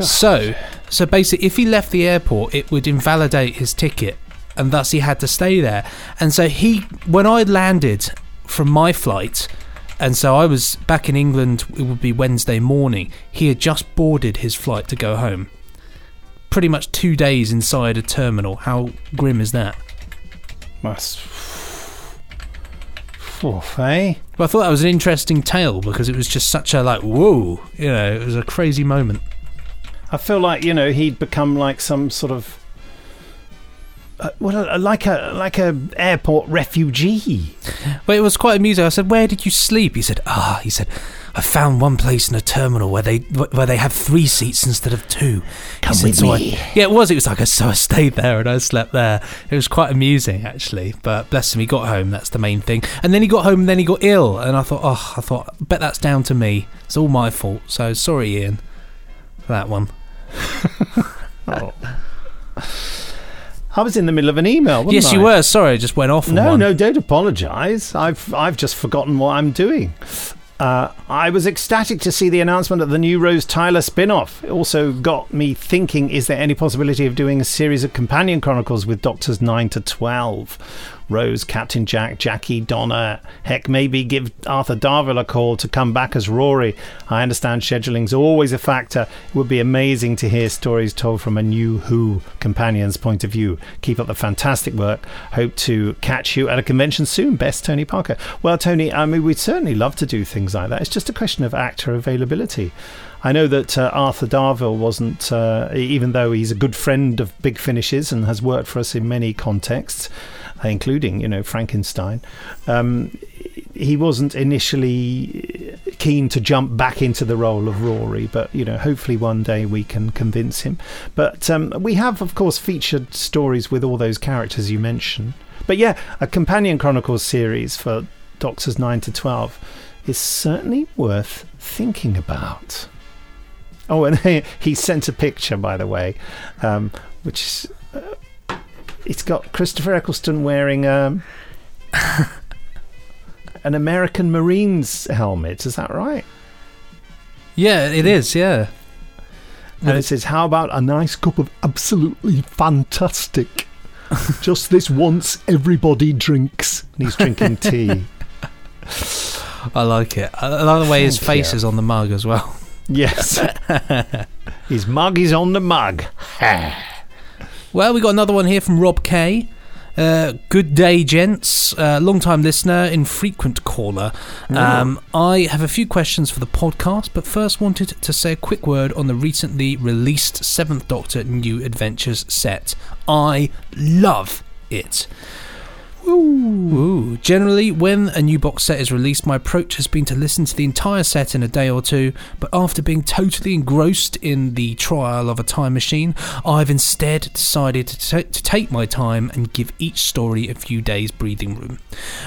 So, so basically, if he left the airport, it would invalidate his ticket, and thus he had to stay there. And so he, when I landed from my flight, and so I was back in England. It would be Wednesday morning. He had just boarded his flight to go home. Pretty much two days inside a terminal. How grim is that? Must. Oof, eh? But I thought that was an interesting tale because it was just such a like whoa, you know, it was a crazy moment. I feel like you know he'd become like some sort of. Uh, well, uh, like a like a airport refugee. But it was quite amusing. I said, "Where did you sleep?" He said, "Ah," he said, "I found one place in a terminal where they where they have three seats instead of two." He Come said, with "So I-" me. yeah, it was. It was like I so I stayed there and I slept there. It was quite amusing actually. But bless him, he got home. That's the main thing. And then he got home. and Then he got ill, and I thought, oh, I thought, bet that's down to me. It's all my fault. So sorry, Ian, for that one. Oh. I was in the middle of an email. Wasn't yes, you were. Sorry, I just went off. No, one. no, don't apologise. I've I've just forgotten what I'm doing. Uh, I was ecstatic to see the announcement of the new Rose Tyler spin-off. It also got me thinking: Is there any possibility of doing a series of companion chronicles with Doctors nine to twelve? Rose, Captain Jack, Jackie, Donna. Heck, maybe give Arthur Darvill a call to come back as Rory. I understand scheduling's always a factor. It would be amazing to hear stories told from a new Who companion's point of view. Keep up the fantastic work. Hope to catch you at a convention soon. Best Tony Parker. Well, Tony, I mean, we'd certainly love to do things like that. It's just a question of actor availability. I know that uh, Arthur Darvill wasn't, uh, even though he's a good friend of Big Finishes and has worked for us in many contexts, including, you know, Frankenstein. Um, he wasn't initially keen to jump back into the role of Rory, but you know, hopefully one day we can convince him. But um, we have, of course, featured stories with all those characters you mentioned. But yeah, a companion chronicles series for Doctors nine to twelve is certainly worth thinking about. Oh, and he sent a picture, by the way, um, which is, uh, it's got Christopher Eccleston wearing um, an American Marines helmet. Is that right? Yeah, it is. Yeah. And it says, "How about a nice cup of absolutely fantastic? Just this once, everybody drinks." And he's drinking tea. I like it. I I like the way his face you. is on the mug as well. Yes. His mug is on the mug. Well, we got another one here from Rob K. Uh, good day, gents. Uh, Long time listener, infrequent caller. Um, I have a few questions for the podcast, but first wanted to say a quick word on the recently released Seventh Doctor New Adventures set. I love it. Ooh. Generally, when a new box set is released, my approach has been to listen to the entire set in a day or two, but after being totally engrossed in the trial of a time machine, I've instead decided to, ta- to take my time and give each story a few days breathing room.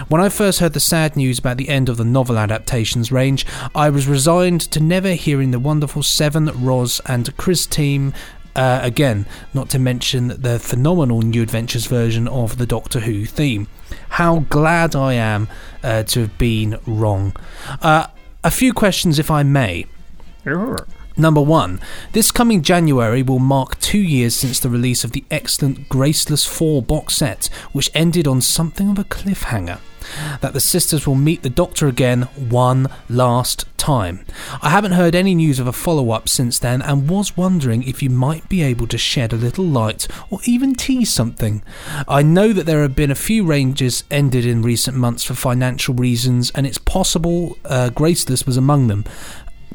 When I first heard the sad news about the end of the novel adaptations range, I was resigned to never hearing the wonderful Seven, Roz, and Chris team uh, again, not to mention the phenomenal New Adventures version of the Doctor Who theme. How glad I am uh, to have been wrong. Uh, a few questions, if I may. Number one, this coming January will mark two years since the release of the excellent Graceless 4 box set, which ended on something of a cliffhanger. That the sisters will meet the Doctor again one last time. I haven't heard any news of a follow up since then and was wondering if you might be able to shed a little light or even tease something. I know that there have been a few ranges ended in recent months for financial reasons, and it's possible uh, Graceless was among them.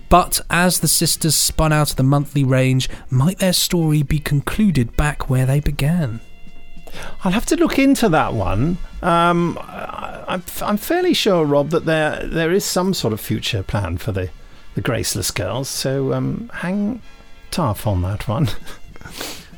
But as the sisters spun out of the monthly range, might their story be concluded back where they began? I'll have to look into that one. Um, I, I'm, I'm fairly sure, Rob, that there there is some sort of future plan for the, the Graceless Girls. So um, hang tough on that one.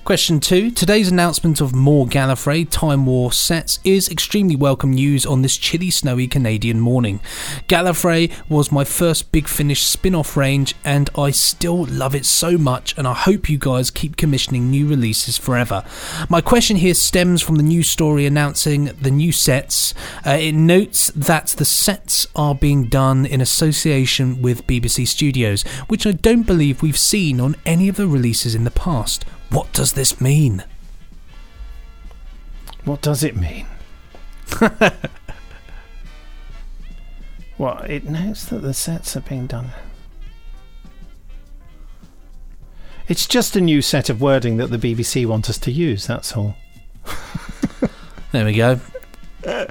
Question two. Today's announcement of more Gallifrey Time War sets is extremely welcome news on this chilly, snowy Canadian morning. Gallifrey was my first Big Finish spin off range, and I still love it so much, and I hope you guys keep commissioning new releases forever. My question here stems from the news story announcing the new sets. Uh, it notes that the sets are being done in association with BBC Studios, which I don't believe we've seen on any of the releases in the past. What does this mean? What does it mean? well, it notes that the sets are being done. It's just a new set of wording that the BBC want us to use, that's all. There we go.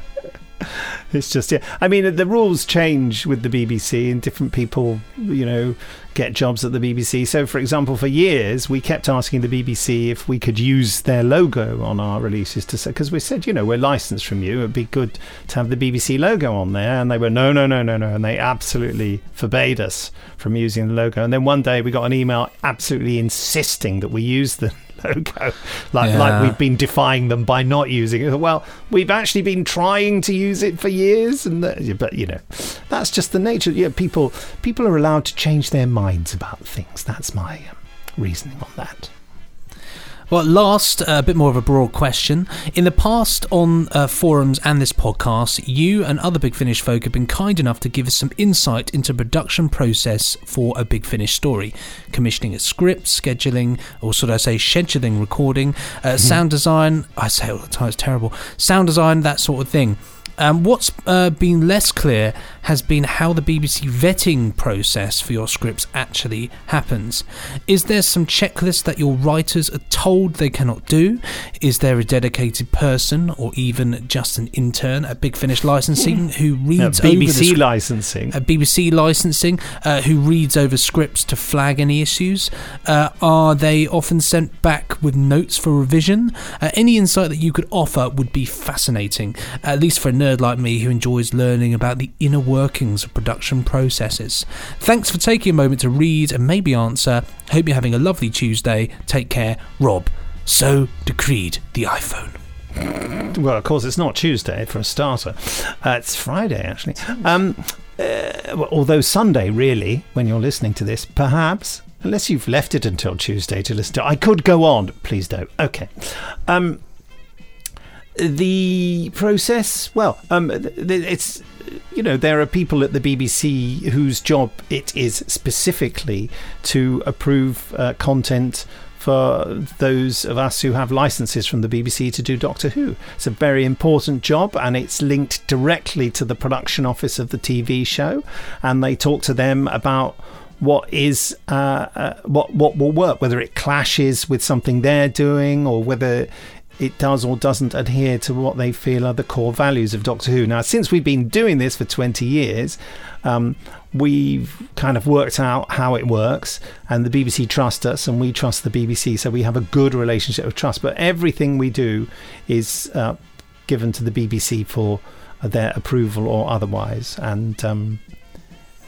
It's just yeah. I mean, the rules change with the BBC, and different people, you know, get jobs at the BBC. So, for example, for years we kept asking the BBC if we could use their logo on our releases to say because we said, you know, we're licensed from you. It'd be good to have the BBC logo on there, and they were no, no, no, no, no, and they absolutely forbade us from using the logo. And then one day we got an email absolutely insisting that we use the logo, like Yeah. like we've been defying them by not using it. Well, we've actually been trying to use it for years, and that, but you know, that's just the nature. Yeah, people people are allowed to change their minds about things. That's my um, reasoning on that. Well, last, uh, a bit more of a broad question. In the past, on uh, forums and this podcast, you and other Big Finish folk have been kind enough to give us some insight into production process for a Big Finish story, commissioning a script, scheduling, or should I say, scheduling, recording, uh, sound design. I say all the time; it's terrible. Sound design, that sort of thing. Um, what's uh, been less clear has been how the BBC vetting process for your scripts actually happens. Is there some checklist that your writers are told they cannot do? Is there a dedicated person or even just an intern at Big Finish Licensing who reads over the BBC sc- licensing. at BBC licensing, uh, who reads over scripts to flag any issues? Uh, are they often sent back with notes for revision? Uh, any insight that you could offer would be fascinating, at least for a nerd like me who enjoys learning about the inner workings of production processes. Thanks for taking a moment to read and maybe answer. Hope you're having a lovely Tuesday. Take care, Rob. So decreed the iPhone. Well, of course, it's not Tuesday for a starter. Uh, it's Friday, actually. Um, uh, although Sunday, really, when you're listening to this, perhaps, unless you've left it until Tuesday to listen to. I could go on. Please don't. Okay. Um, the process, well, um, it's you know there are people at the BBC whose job it is specifically to approve uh, content for those of us who have licenses from the BBC to do Doctor Who. It's a very important job and it's linked directly to the production office of the TV show and they talk to them about what is uh, uh, what what will work whether it clashes with something they're doing or whether it does or doesn't adhere to what they feel are the core values of Doctor Who. Now, since we've been doing this for 20 years, um, we've kind of worked out how it works, and the BBC trust us, and we trust the BBC, so we have a good relationship of trust. But everything we do is uh, given to the BBC for their approval or otherwise, and. Um,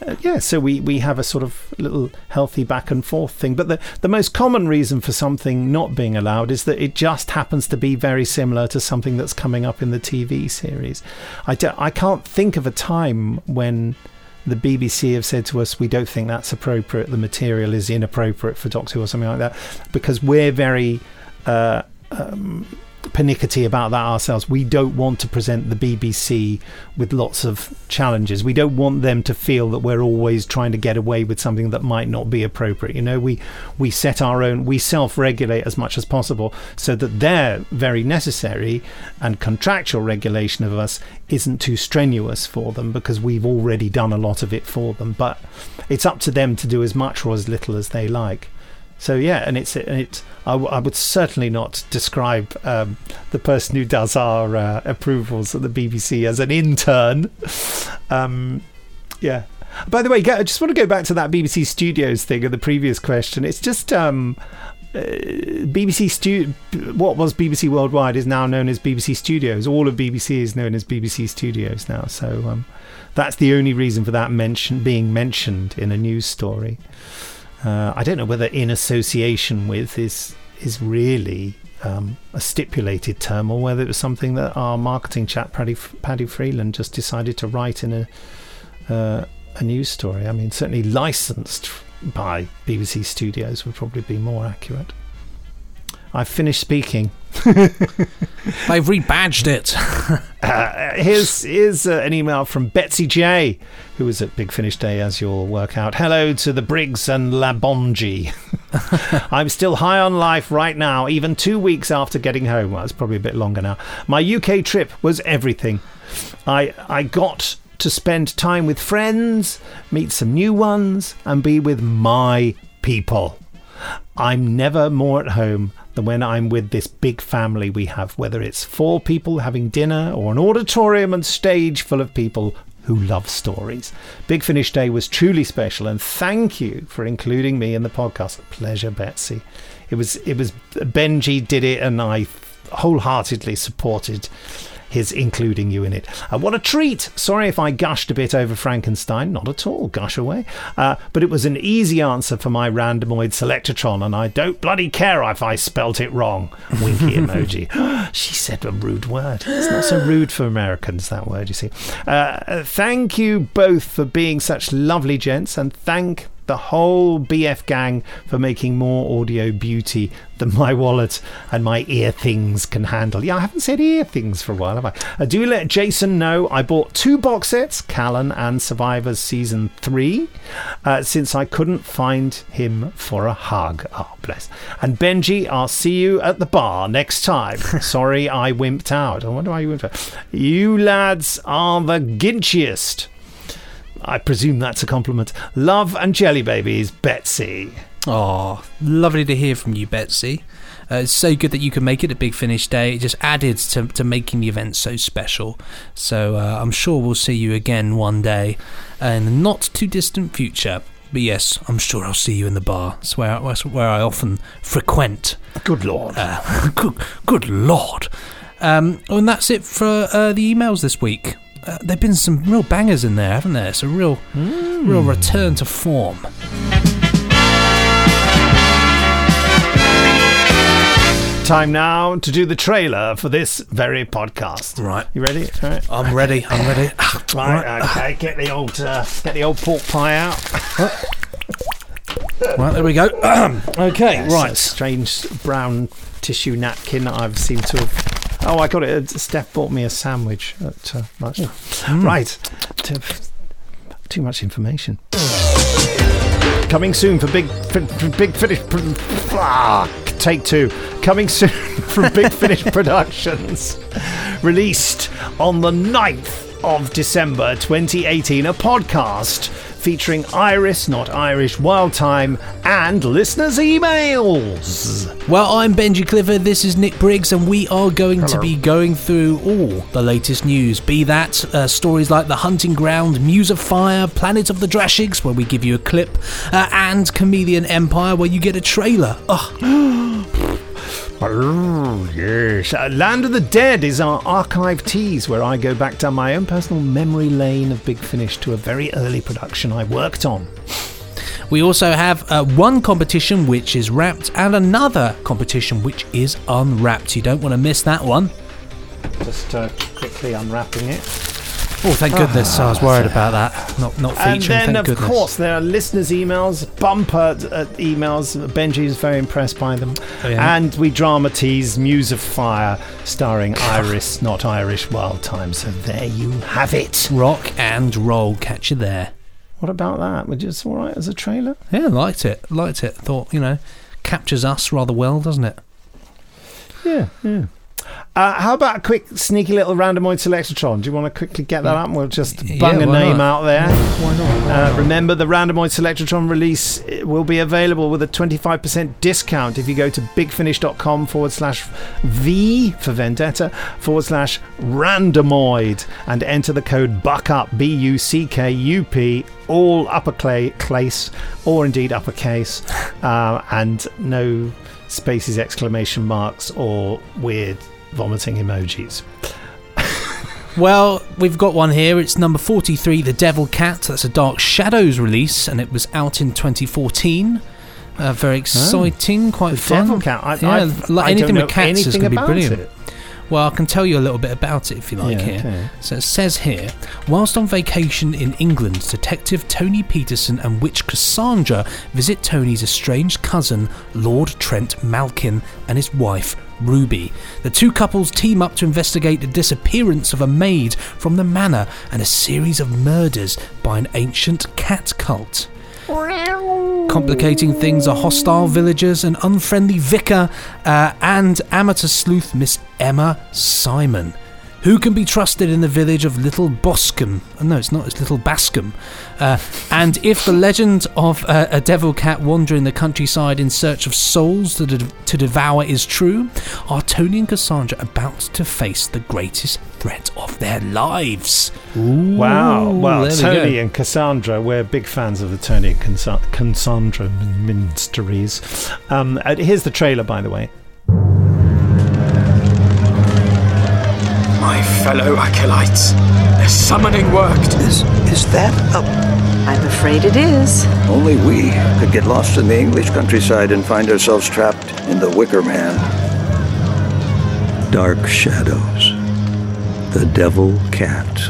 uh, yeah, so we, we have a sort of little healthy back and forth thing. But the, the most common reason for something not being allowed is that it just happens to be very similar to something that's coming up in the TV series. I, do, I can't think of a time when the BBC have said to us, we don't think that's appropriate, the material is inappropriate for Doctor Who or something like that, because we're very. Uh, um, pernickety about that ourselves. We don't want to present the BBC with lots of challenges. We don't want them to feel that we're always trying to get away with something that might not be appropriate. You know, we we set our own, we self-regulate as much as possible so that their very necessary and contractual regulation of us isn't too strenuous for them because we've already done a lot of it for them. But it's up to them to do as much or as little as they like. So yeah, and it's it's. I, w- I would certainly not describe um, the person who does our uh, approvals at the BBC as an intern. Um, yeah. By the way, I just want to go back to that BBC Studios thing of the previous question. It's just um, uh, BBC Stu. What was BBC Worldwide is now known as BBC Studios. All of BBC is known as BBC Studios now. So um, that's the only reason for that mention being mentioned in a news story. Uh, I don't know whether in association with is is really um, a stipulated term or whether it was something that our marketing chap Paddy, Paddy Freeland just decided to write in a uh, a news story. I mean, certainly licensed by BBC Studios would probably be more accurate. I've finished speaking. They've rebadged it. uh, here's here's uh, an email from Betsy J, who was at Big Finish Day, as you'll work out. Hello to the Briggs and Labonji. I'm still high on life right now, even two weeks after getting home. Well, it's probably a bit longer now. My UK trip was everything. I I got to spend time with friends, meet some new ones, and be with my people. I'm never more at home than when I'm with this big family we have, whether it's four people having dinner or an auditorium and stage full of people who love stories. Big Finish Day was truly special, and thank you for including me in the podcast. Pleasure, Betsy. It was it was Benji did it, and I wholeheartedly supported his including you in it. Uh, what a treat! Sorry if I gushed a bit over Frankenstein, not at all, gush away. Uh, but it was an easy answer for my randomoid selectatron, and I don't bloody care if I spelt it wrong. Winky emoji. she said a rude word. It's not so rude for Americans, that word, you see. Uh, thank you both for being such lovely gents, and thank the whole BF gang for making more audio beauty than my wallet and my ear things can handle. Yeah, I haven't said ear things for a while, have I? Uh, do let Jason know I bought two box sets, Callan and Survivors Season 3, uh, since I couldn't find him for a hug. Oh, bless. And Benji, I'll see you at the bar next time. Sorry I wimped out. I wonder why you wimped out. You lads are the ginchiest. I presume that's a compliment. Love and jelly babies, Betsy. Oh, lovely to hear from you, Betsy. Uh, it's so good that you can make it a big finish day. It just added to, to making the event so special. So uh, I'm sure we'll see you again one day in the not too distant future. But yes, I'm sure I'll see you in the bar. It's where, it's where I often frequent. Good lord. Uh, good, good lord. Um, and that's it for uh, the emails this week. Uh, there've been some real bangers in there, haven't there? It's a real, real return to form. Time now to do the trailer for this very podcast. Right, you ready? All right. I'm ready. I'm ready. Right, okay. Get the old, uh, get the old pork pie out. Right, there we go. okay, Yes, right. strange brown tissue napkin that I've seemed to have. Oh, I got it. Steph bought me a sandwich at uh, lunch. Mm. Right. Too, too much information. Coming soon for Big for, for Big Finish. Ah, take two. Coming soon from Big Finish Productions. Released on the 9th of December 2018. A podcast featuring Iris, not Irish, Wildthyme, and listeners' emails. Well, I'm Benji Clifford, this is Nick Briggs, and we are going to be going through all the latest news. Be that uh, stories like The Hunting Ground, Muse of Fire, Planet of the Drashigs, where we give you a clip, uh, and Kamelion Empire, where you get a trailer. Ugh. Oh, yes. Uh, Land of the Dead is our archive tease where I go back down my own personal memory lane of Big Finish to a very early production I worked on. We also have uh, one competition which is wrapped and another competition which is unwrapped. You don't want to miss that one. Just uh, quickly unwrapping it. Oh, thank goodness! I was worried about that. Not not featuring. And then, thank of goodness. course, there are listeners' emails, bumper uh, emails. Benji is very impressed by them. Oh, yeah. And we dramatize Muse of Fire, starring Iris, not Irish Wildthyme. So there you have it. Rock and roll. Catch you there. What about that? Was it all right as a trailer? Yeah, liked it. Liked it. Thought you know captures us rather well, doesn't it? Yeah, yeah. Uh, how about a quick, sneaky little randomoid selectron? Do you want to quickly get that up? and We'll just bung Yeah, a name not? out there. Why not? Why Uh, not? remember, the randomoid selectron release will be available with a 25% discount if you go to bigfinish.com forward slash V for Vendetta forward slash randomoid and enter the code BUCKUP, B U C K U P, all uppercase or indeed uppercase, uh, and no spaces, exclamation marks, or weird vomiting emojis. Well, we've got one here. It's number 43, The Devil Cat. That's a Dark Shadows release, and it was out in 2014. Uh, very exciting, quite The fun. Devil Cat. I- yeah, like anything with cats is going to be brilliant. it. Well, I can tell you a little bit about it if you like Yeah, here. okay. So it says here Whilst on vacation in England, Detective Tony Peterson and witch Cassandra visit Tony's estranged cousin, Lord Trent Malkin, and his wife, Ruby. The two couples team up to investigate the disappearance of a maid from the manor and a series of murders by an ancient cat cult. Complicating things are hostile villagers, an unfriendly vicar, uh, and amateur sleuth Miss Emma Simon. Who can be trusted in the village of Little Boscombe? Oh, no, it's not, it's Little Bascombe. Uh, and if the legend of uh, a devil cat wandering the countryside in search of souls to, de- to devour is true, are Tony and Cassandra about to face the greatest threat of their lives? Wow. Well, there we Tony go. and Cassandra, we're big fans of the Tony and Cassa- Cassandra mysteries. Um, uh, here's the trailer, by the way. My fellow acolytes, the summoning worked. Is, is that a... I'm afraid it is. Only we could get lost in the English countryside and find ourselves trapped in the Wicker Man. Dark Shadows. The Devil Cat.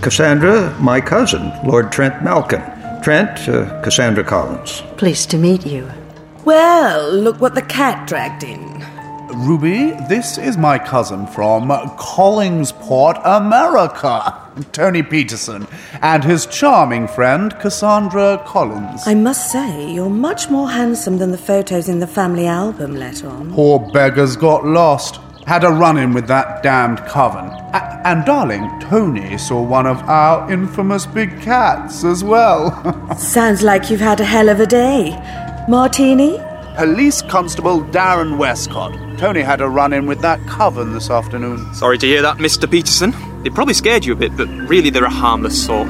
Cassandra, my cousin, Lord Trent Malkin. Trent, uh, Cassandra Collins. Pleased to meet you. Well, look what the cat dragged in. Ruby, this is my cousin from Collinsport, America, Tony Peterson, and his charming friend, Cassandra Collins. I must say, you're much more handsome than the photos in the family album let on. Poor beggars got lost. Had a run in with that damned coven. A- and darling, Tony saw one of our infamous big cats as well. Sounds like you've had a hell of a day. Martini? Police Constable Darren Westcott. Tony had a run in with that coven this afternoon. Sorry to hear that, Mr. Peterson. They probably scared you a bit, but really they're a harmless sort.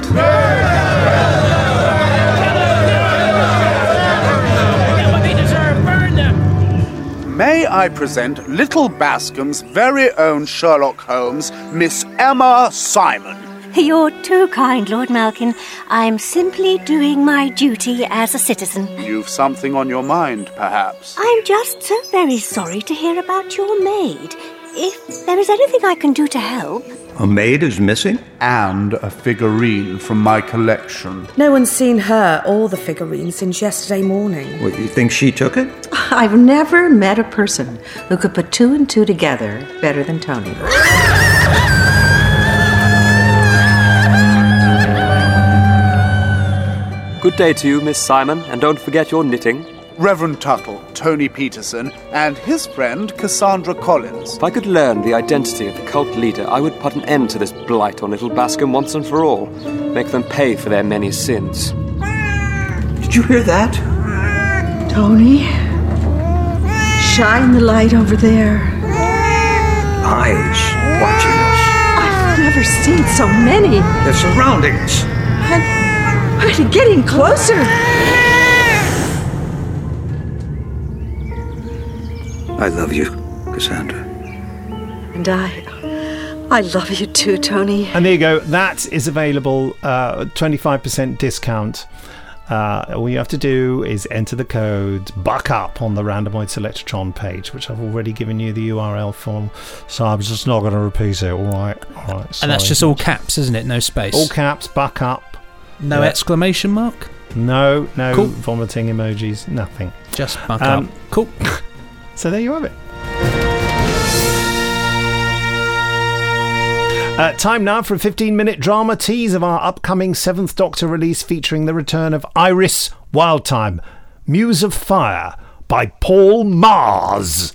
May I present Little Bascom's very own Sherlock Holmes, Miss Emma Simon. You're too kind, Lord Malkin. I'm simply doing my duty as a citizen. You've something on your mind, perhaps. I'm just so very sorry to hear about your maid. If there is anything I can do to help. A maid is missing? And a figurine from my collection. No one's seen her or the figurine since yesterday morning. What, you think she took it? I've never met a person who could put two and two together better than Tony. Good day to you, Miss Simon, and don't forget your knitting. Reverend Tuttle, Tony Peterson, and his friend Cassandra Collins. If I could learn the identity of the cult leader, I would put an end to this blight on Little Bascom once and for all. Make them pay for their many sins. Did you hear that? Tony? Shine the light over there. Eyes watching us. I've never seen so many. They're surrounding us. And we're getting closer. I love you. Cassandra. And I. I love you too, Tony. And there you go. That is available. Uh, 25% discount. Uh, all you have to do is enter the code buck up on the randomoid selectron page, which I've already given you the URL for. So I'm just not going to repeat it. All right. All right. And that's just all caps, isn't it? No space. all caps. Buck up. No Yeah. exclamation mark. No, no Cool. vomiting emojis. Nothing. Just buck Um, up. Cool. So there you have it. Uh, time now for a 15 minute drama tease of our upcoming Seventh Doctor release featuring the return of Iris Wildthyme, Muse of Fire by Paul Magrs.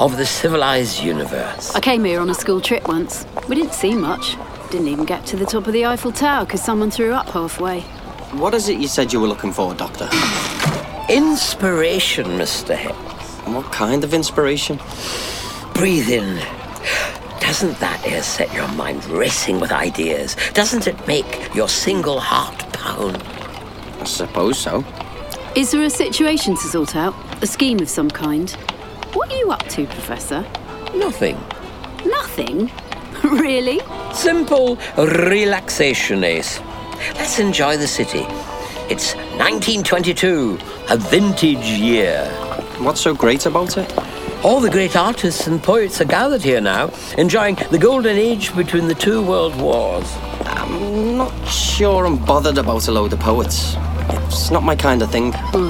Of the civilized universe. I came here on a school trip once. We didn't see much. Didn't even get to the top of the Eiffel Tower because someone threw up halfway. What is it you said you were looking for, Doctor? Inspiration, Mr. Hex. What kind of inspiration? Breathe in. Doesn't that air set your mind racing with ideas? Doesn't it make your single heart pound? I suppose so. Is there a situation to sort out? A scheme of some kind? What are you up to, Professor? Nothing. Nothing? really? Simple relaxation, Ace. Let's enjoy the city. It's 1922, a vintage year. What's so great about it? All the great artists and poets are gathered here now, enjoying the golden age between the two world wars. I'm not sure I'm bothered about a load of poets. It's not my kind of thing. No, mine. Picasso's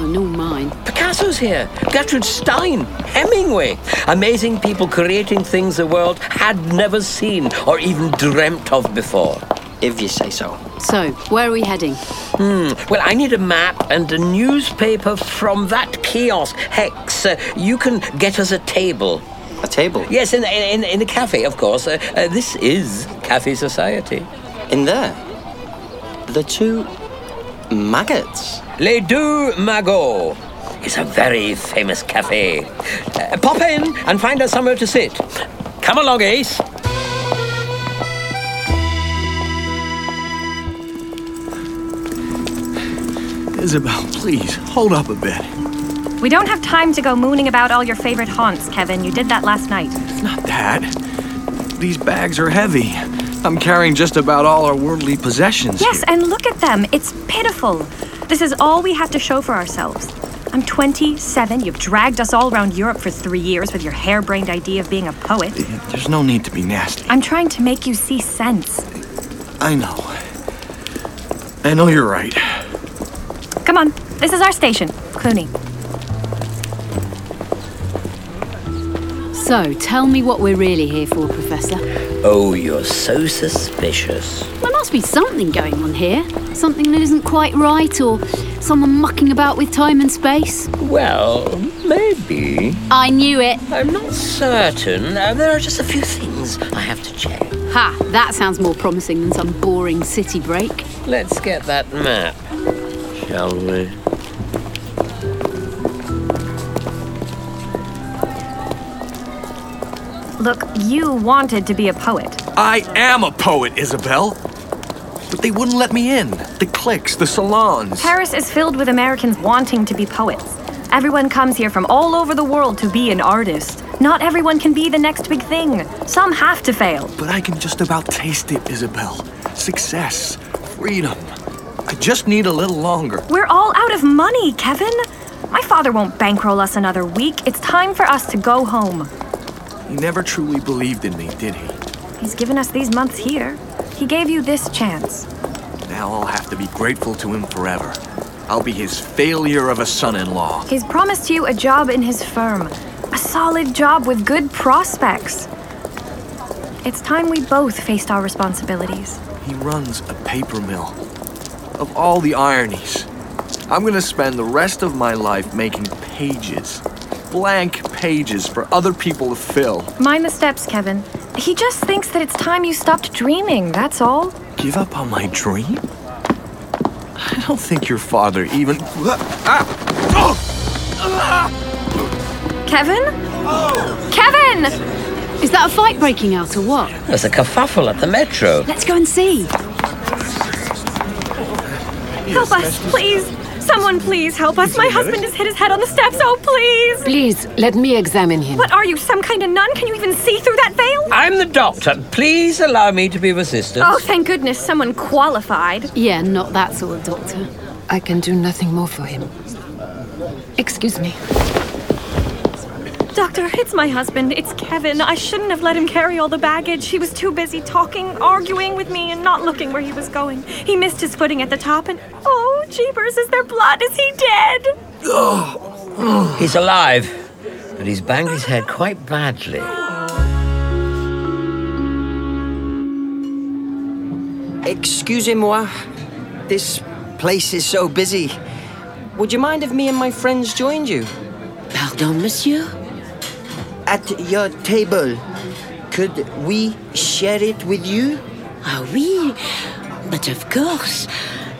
here, Gertrude Stein, Hemingway. Amazing people creating things the world had never seen or even dreamt of before. If you say so. So, where are we heading? Hmm. Well, I need a map and a newspaper from that kiosk. Hex, uh, you can get us a table. A table? Yes, in in, in a cafe, of course. Uh, uh, this is Cafe Society. In there? The two maggots? Les Deux Magots. It's a very famous cafe. Uh, pop in and find us somewhere to sit. Come along, Ace. Isabel, please, hold up a bit. We don't have time to go mooning about all your favorite haunts, Kevin. You did that last night. It's Not that. These bags are heavy. I'm carrying just about all our worldly possessions. Yes, and look at them. It's pitiful. This is all we have to show for ourselves. I'm 27. You've dragged us all around Europe for three years with your harebrained idea of being a poet. There's no need to be nasty. I'm trying to make you see sense. I know. I know you're right. Come on, this is our station, Cluny. So, tell me what we're really here for, Professor. Oh, you're so suspicious. There must be something going on here. Something that isn't quite right, or someone mucking about with time and space. Well, maybe. I knew it. I'm not certain. Uh, there are just a few things I have to check. Ha! That sounds more promising than some boring city break. Let's get that map, shall we? Look, you wanted to be a poet. I am a poet, Isabel. But they wouldn't let me in. The cliques, the salons. Paris is filled with Americans wanting to be poets. Everyone comes here from all over the world to be an artist. Not everyone can be the next big thing. Some have to fail. But I can just about taste it, Isabel. Success, freedom, I just need a little longer. We're all out of money, Kevin. My father won't bankroll us another week. It's time for us to go home. He never truly believed in me, did he? He's given us these months here. He gave you this chance. Now I'll have to be grateful to him forever. I'll be his failure of a son in law. He's promised you a job in his firm, a solid job with good prospects. It's time we both faced our responsibilities. He runs a paper mill. Of all the ironies, I'm gonna spend the rest of my life making pages, blank pages for other people to fill. Mind the steps, Kevin. He just thinks that it's time you stopped dreaming, that's all. Give up on my dream? I don't think your father even. Ah! Kevin? Kevin! Is that a fight breaking out or what? There's a kerfuffle at the metro. Let's go and see. Help us, please! Someone please help us. My husband has hit his head on the steps. Oh, please! Please, let me examine him. What are you, some kind of nun? Can you even see through that veil? I'm the doctor. Please allow me to be of assistance. Oh, thank goodness, someone qualified. Yeah, not that sort of doctor. I can do nothing more for him. Excuse me. Doctor, it's my husband. It's Kevin. I shouldn't have let him carry all the baggage. He was too busy talking, arguing with me, and not looking where he was going. He missed his footing at the top, and oh, jeepers, is there blood? Is he dead? He's alive, but he's banged his head quite badly. Excusez-moi. This place is so busy. Would you mind if me and my friends joined you? Pardon, monsieur? At your table. Could we share it with you? Ah, oui. But of course,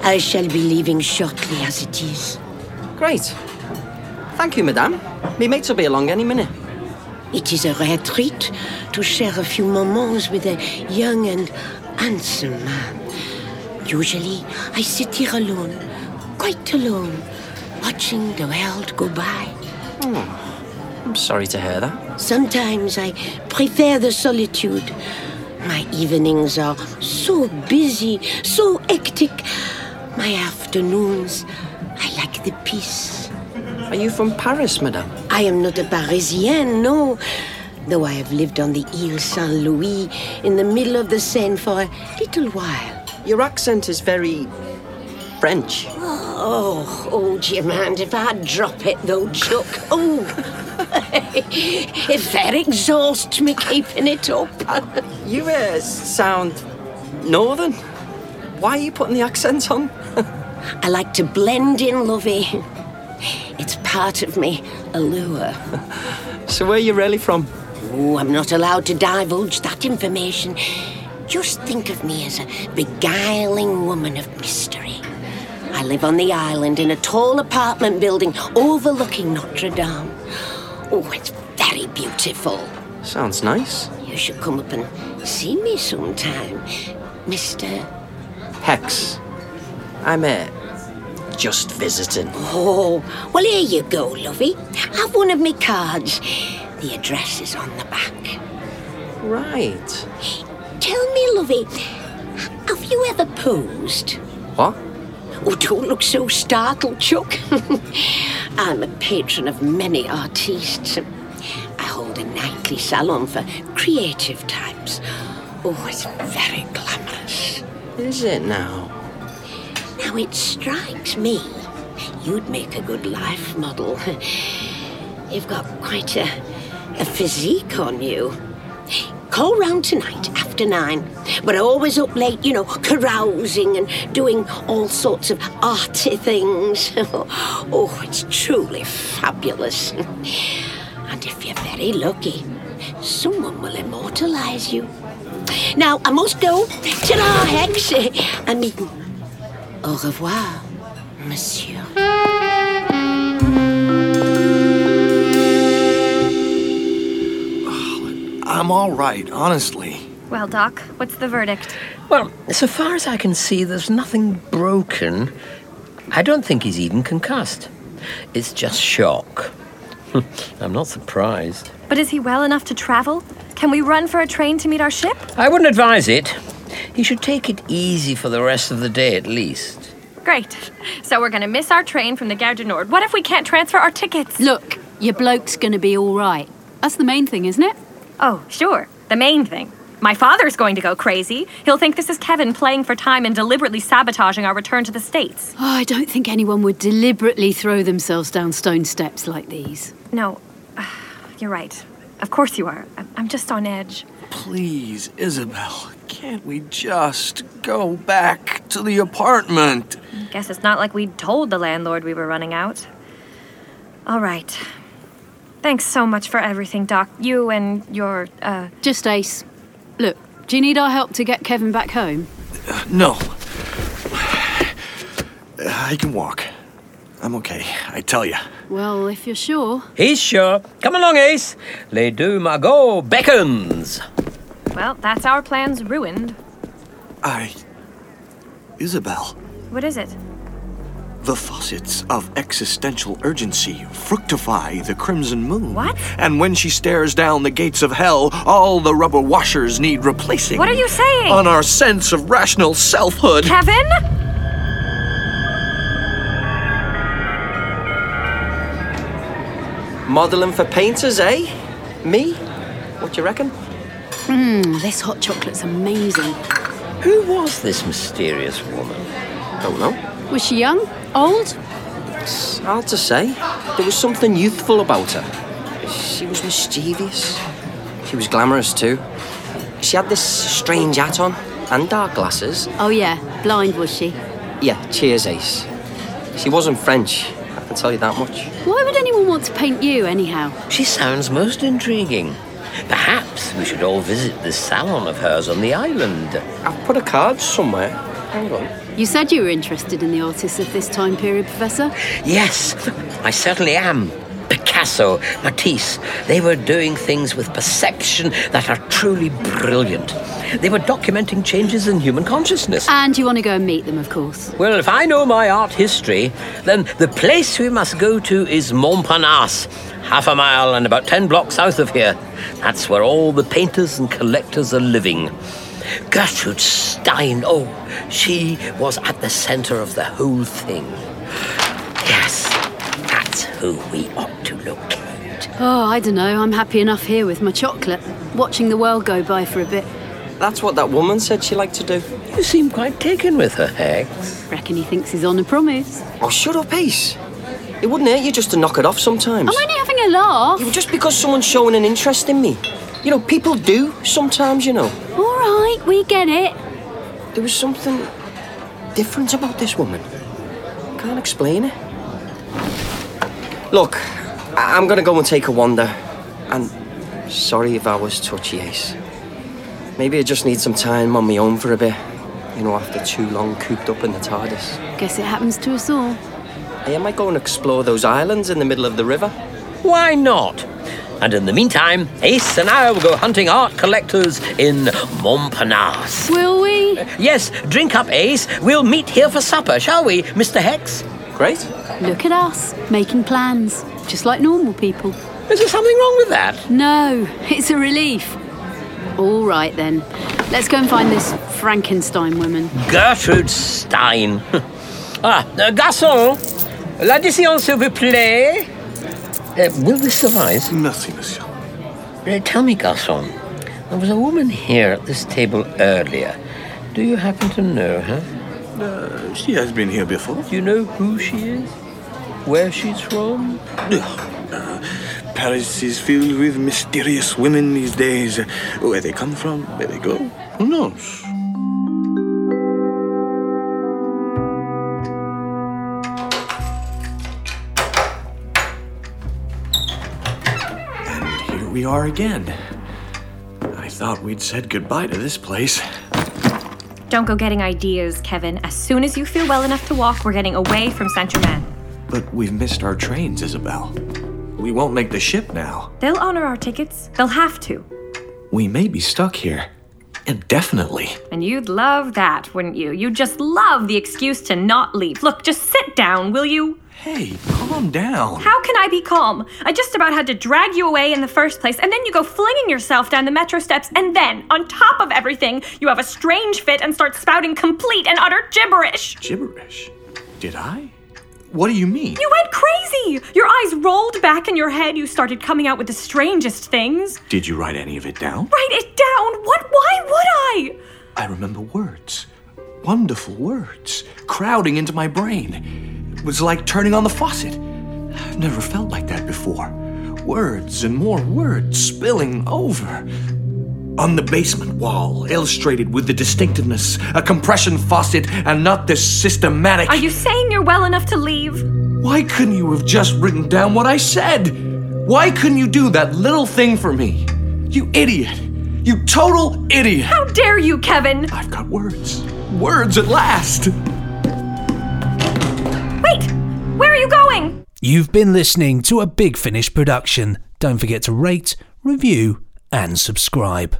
I shall be leaving shortly as it is. Great. Thank you, madame. My mates will be along any minute. It is a rare treat to share a few moments with a young and handsome man. Usually, I sit here alone, quite alone, watching the world go by. Oh, I'm sorry to hear that. Sometimes I prefer the solitude. My evenings are so busy, so hectic. My afternoons, I like the peace. Are you from Paris, madame? I am not a Parisienne, no. Though I have lived on the Ile Saint Louis in the middle of the Seine for a little while. Your accent is very French. Oh, oh, do you mind if I drop it though, Chuck? Oh, it fair exhausts me keeping it up. You uh, sound northern. Why are you putting the accent on? I like to blend in, lovey. It's part of me allure. So where are you really from? Oh, I'm not allowed to divulge that information. Just think of me as a beguiling woman of mystery. I live on the island in a tall apartment building overlooking Notre Dame. Oh, it's very beautiful. Sounds nice. You should come up and see me sometime, Mr. Hex. I'm uh, just visiting. Oh, well, here you go, lovey. Have one of me cards. The address is on the back. Right. Tell me, lovey, have you ever posed? What? Oh, don't look so startled, Chuck. I'm a patron of many artistes. I hold a nightly salon for creative types. Oh, it's very glamorous. Is it now? Now, it strikes me you'd make a good life model. You've got quite a, a physique on you. Call round tonight after nine. But I always up late, you know, carousing and doing all sorts of arty things. oh, it's truly fabulous. and if you're very lucky, someone will immortalize you. Now, I must go. Ta-ra, Hex. I mean, au revoir, monsieur. I'm all right, honestly. Well, Doc, what's the verdict? Well, so far as I can see, there's nothing broken. I don't think he's even concussed. It's just shock. I'm not surprised. But is he well enough to travel? Can we run for a train to meet our ship? I wouldn't advise it. He should take it easy for the rest of the day at least. Great. So we're gonna miss our train from the Gare du Nord. What if we can't transfer our tickets? Look, your bloke's gonna be all right. That's the main thing, isn't it? Oh, sure. The main thing. My father's going to go crazy. He'll think this is Kevin playing for time and deliberately sabotaging our return to the States. Oh, I don't think anyone would deliberately throw themselves down stone steps like these. No, ah, you're right. Of course you are. I'm- I'm just on edge. Please, Isabel, can't we just go back to the apartment? Guess it's not like we told the landlord we were running out. All right. Thanks so much for everything, Doc. You and your, uh. Just Ace. Look, do you need our help to get Kevin back home? No. I can walk. I'm okay, I tell you. Well, if you're sure. He's sure. Come along, Ace. Les deux magots beckons. Well, that's our plans ruined. I. Isabel, What is it? The faucets of existential urgency fructify the crimson moon. What? And when she stares down the gates of hell, all the rubber washers need replacing. What are you saying? On our sense of rational selfhood. Kevin? Modelling for painters, eh? Me? What do you reckon? Mmm, this hot chocolate's amazing. Who was this mysterious woman? Don't know. Was she young? Old? It's hard to say. There was something youthful about her. She was mischievous. She was glamorous too. She had this strange hat on and dark glasses. Oh, yeah. Blind, was she? Yeah, cheers, Ace. She wasn't French, I can tell you that much. Why would anyone want to paint you, anyhow? She sounds most intriguing. Perhaps we should all visit this salon of hers on the island. I've put a card somewhere. Hang on. You said you were interested in the artists of this time period, Professor? Yes, I certainly am. Picasso, Matisse, they were doing things with perception that are truly brilliant. They were documenting changes in human consciousness. And you want to go and meet them, of course. Well, if I know my art history, then the place we must go to is Montparnasse, half a mile and about 10 blocks south of here. That's where all the painters and collectors are living. Gertrude Stein, oh, she was at the center of the whole thing. Yes, that's who we ought to locate. Oh, I don't know. I'm happy enough here with my chocolate, watching the world go by for a bit. That's what that woman said she liked to do. You seem quite taken with her, Hex. Reckon he thinks he's on a promise. Oh, shut up, Ace. It wouldn't hurt you just to knock it off sometimes. I'm only having a laugh. Yeah, just because someone's showing an interest in me. You know, people do sometimes, you know. All right, we get it. There was something different about this woman. Can't explain it. Look, I- I'm gonna go and take a wander. And sorry if I was touchy, Ace. Maybe I just need some time on my own for a bit. You know, after too long cooped up in the TARDIS. Guess it happens to us all. Hey, I might go and explore those islands in the middle of the river. Why not? And in the meantime, Ace and I will go hunting art collectors in Montparnasse. Will we? Yes, drink up, Ace. We'll meet here for supper, shall we, Mr. Hex? Great. Look at us, making plans, just like normal people. Is there something wrong with that? No, it's a relief. All right then. Let's go and find this Frankenstein woman. Gertrude Stein. ah, uh, garçon, l'addition, s'il vous plaît. Uh, will this suffice? Merci, monsieur. Uh, tell me, garçon, there was a woman here at this table earlier. Do you happen to know her? Uh, she has been here before. Do you know who she is? Where she's from? Uh, Paris is filled with mysterious women these days. Where they come from, where they go, who knows? We are again. I thought we'd said goodbye to this place. Don't go getting ideas, Kevin. As soon as you feel well enough to walk, we're getting away from Saint Germain. But we've missed our trains, Isabel. We won't make the ship now. They'll honor our tickets. They'll have to. We may be stuck here. Indefinitely. And you'd love that, wouldn't you? You'd just love the excuse to not leave. Look, just sit down, will you? Hey, calm down. How can I be calm? I just about had to drag you away in the first place, and then you go flinging yourself down the metro steps, and then, on top of everything, you have a strange fit and start spouting complete and utter gibberish. Gibberish? Did I? What do you mean? You went crazy! Your eyes rolled back in your head. You started coming out with the strangest things. Did you write any of it down? Write it down! What? Why would I? I remember words. Wonderful words crowding into my brain. It was like turning on the faucet. I've never felt like that before. Words and more words spilling over. On the basement wall, illustrated with the distinctiveness, a compression faucet and not this systematic. Are you saying you're well enough to leave? Why couldn't you have just written down what I said? Why couldn't you do that little thing for me? You idiot! You total idiot! How dare you, Kevin? I've got words. Words at last! Where are you going? You've been listening to a Big Finish production. Don't forget to rate, review, and subscribe.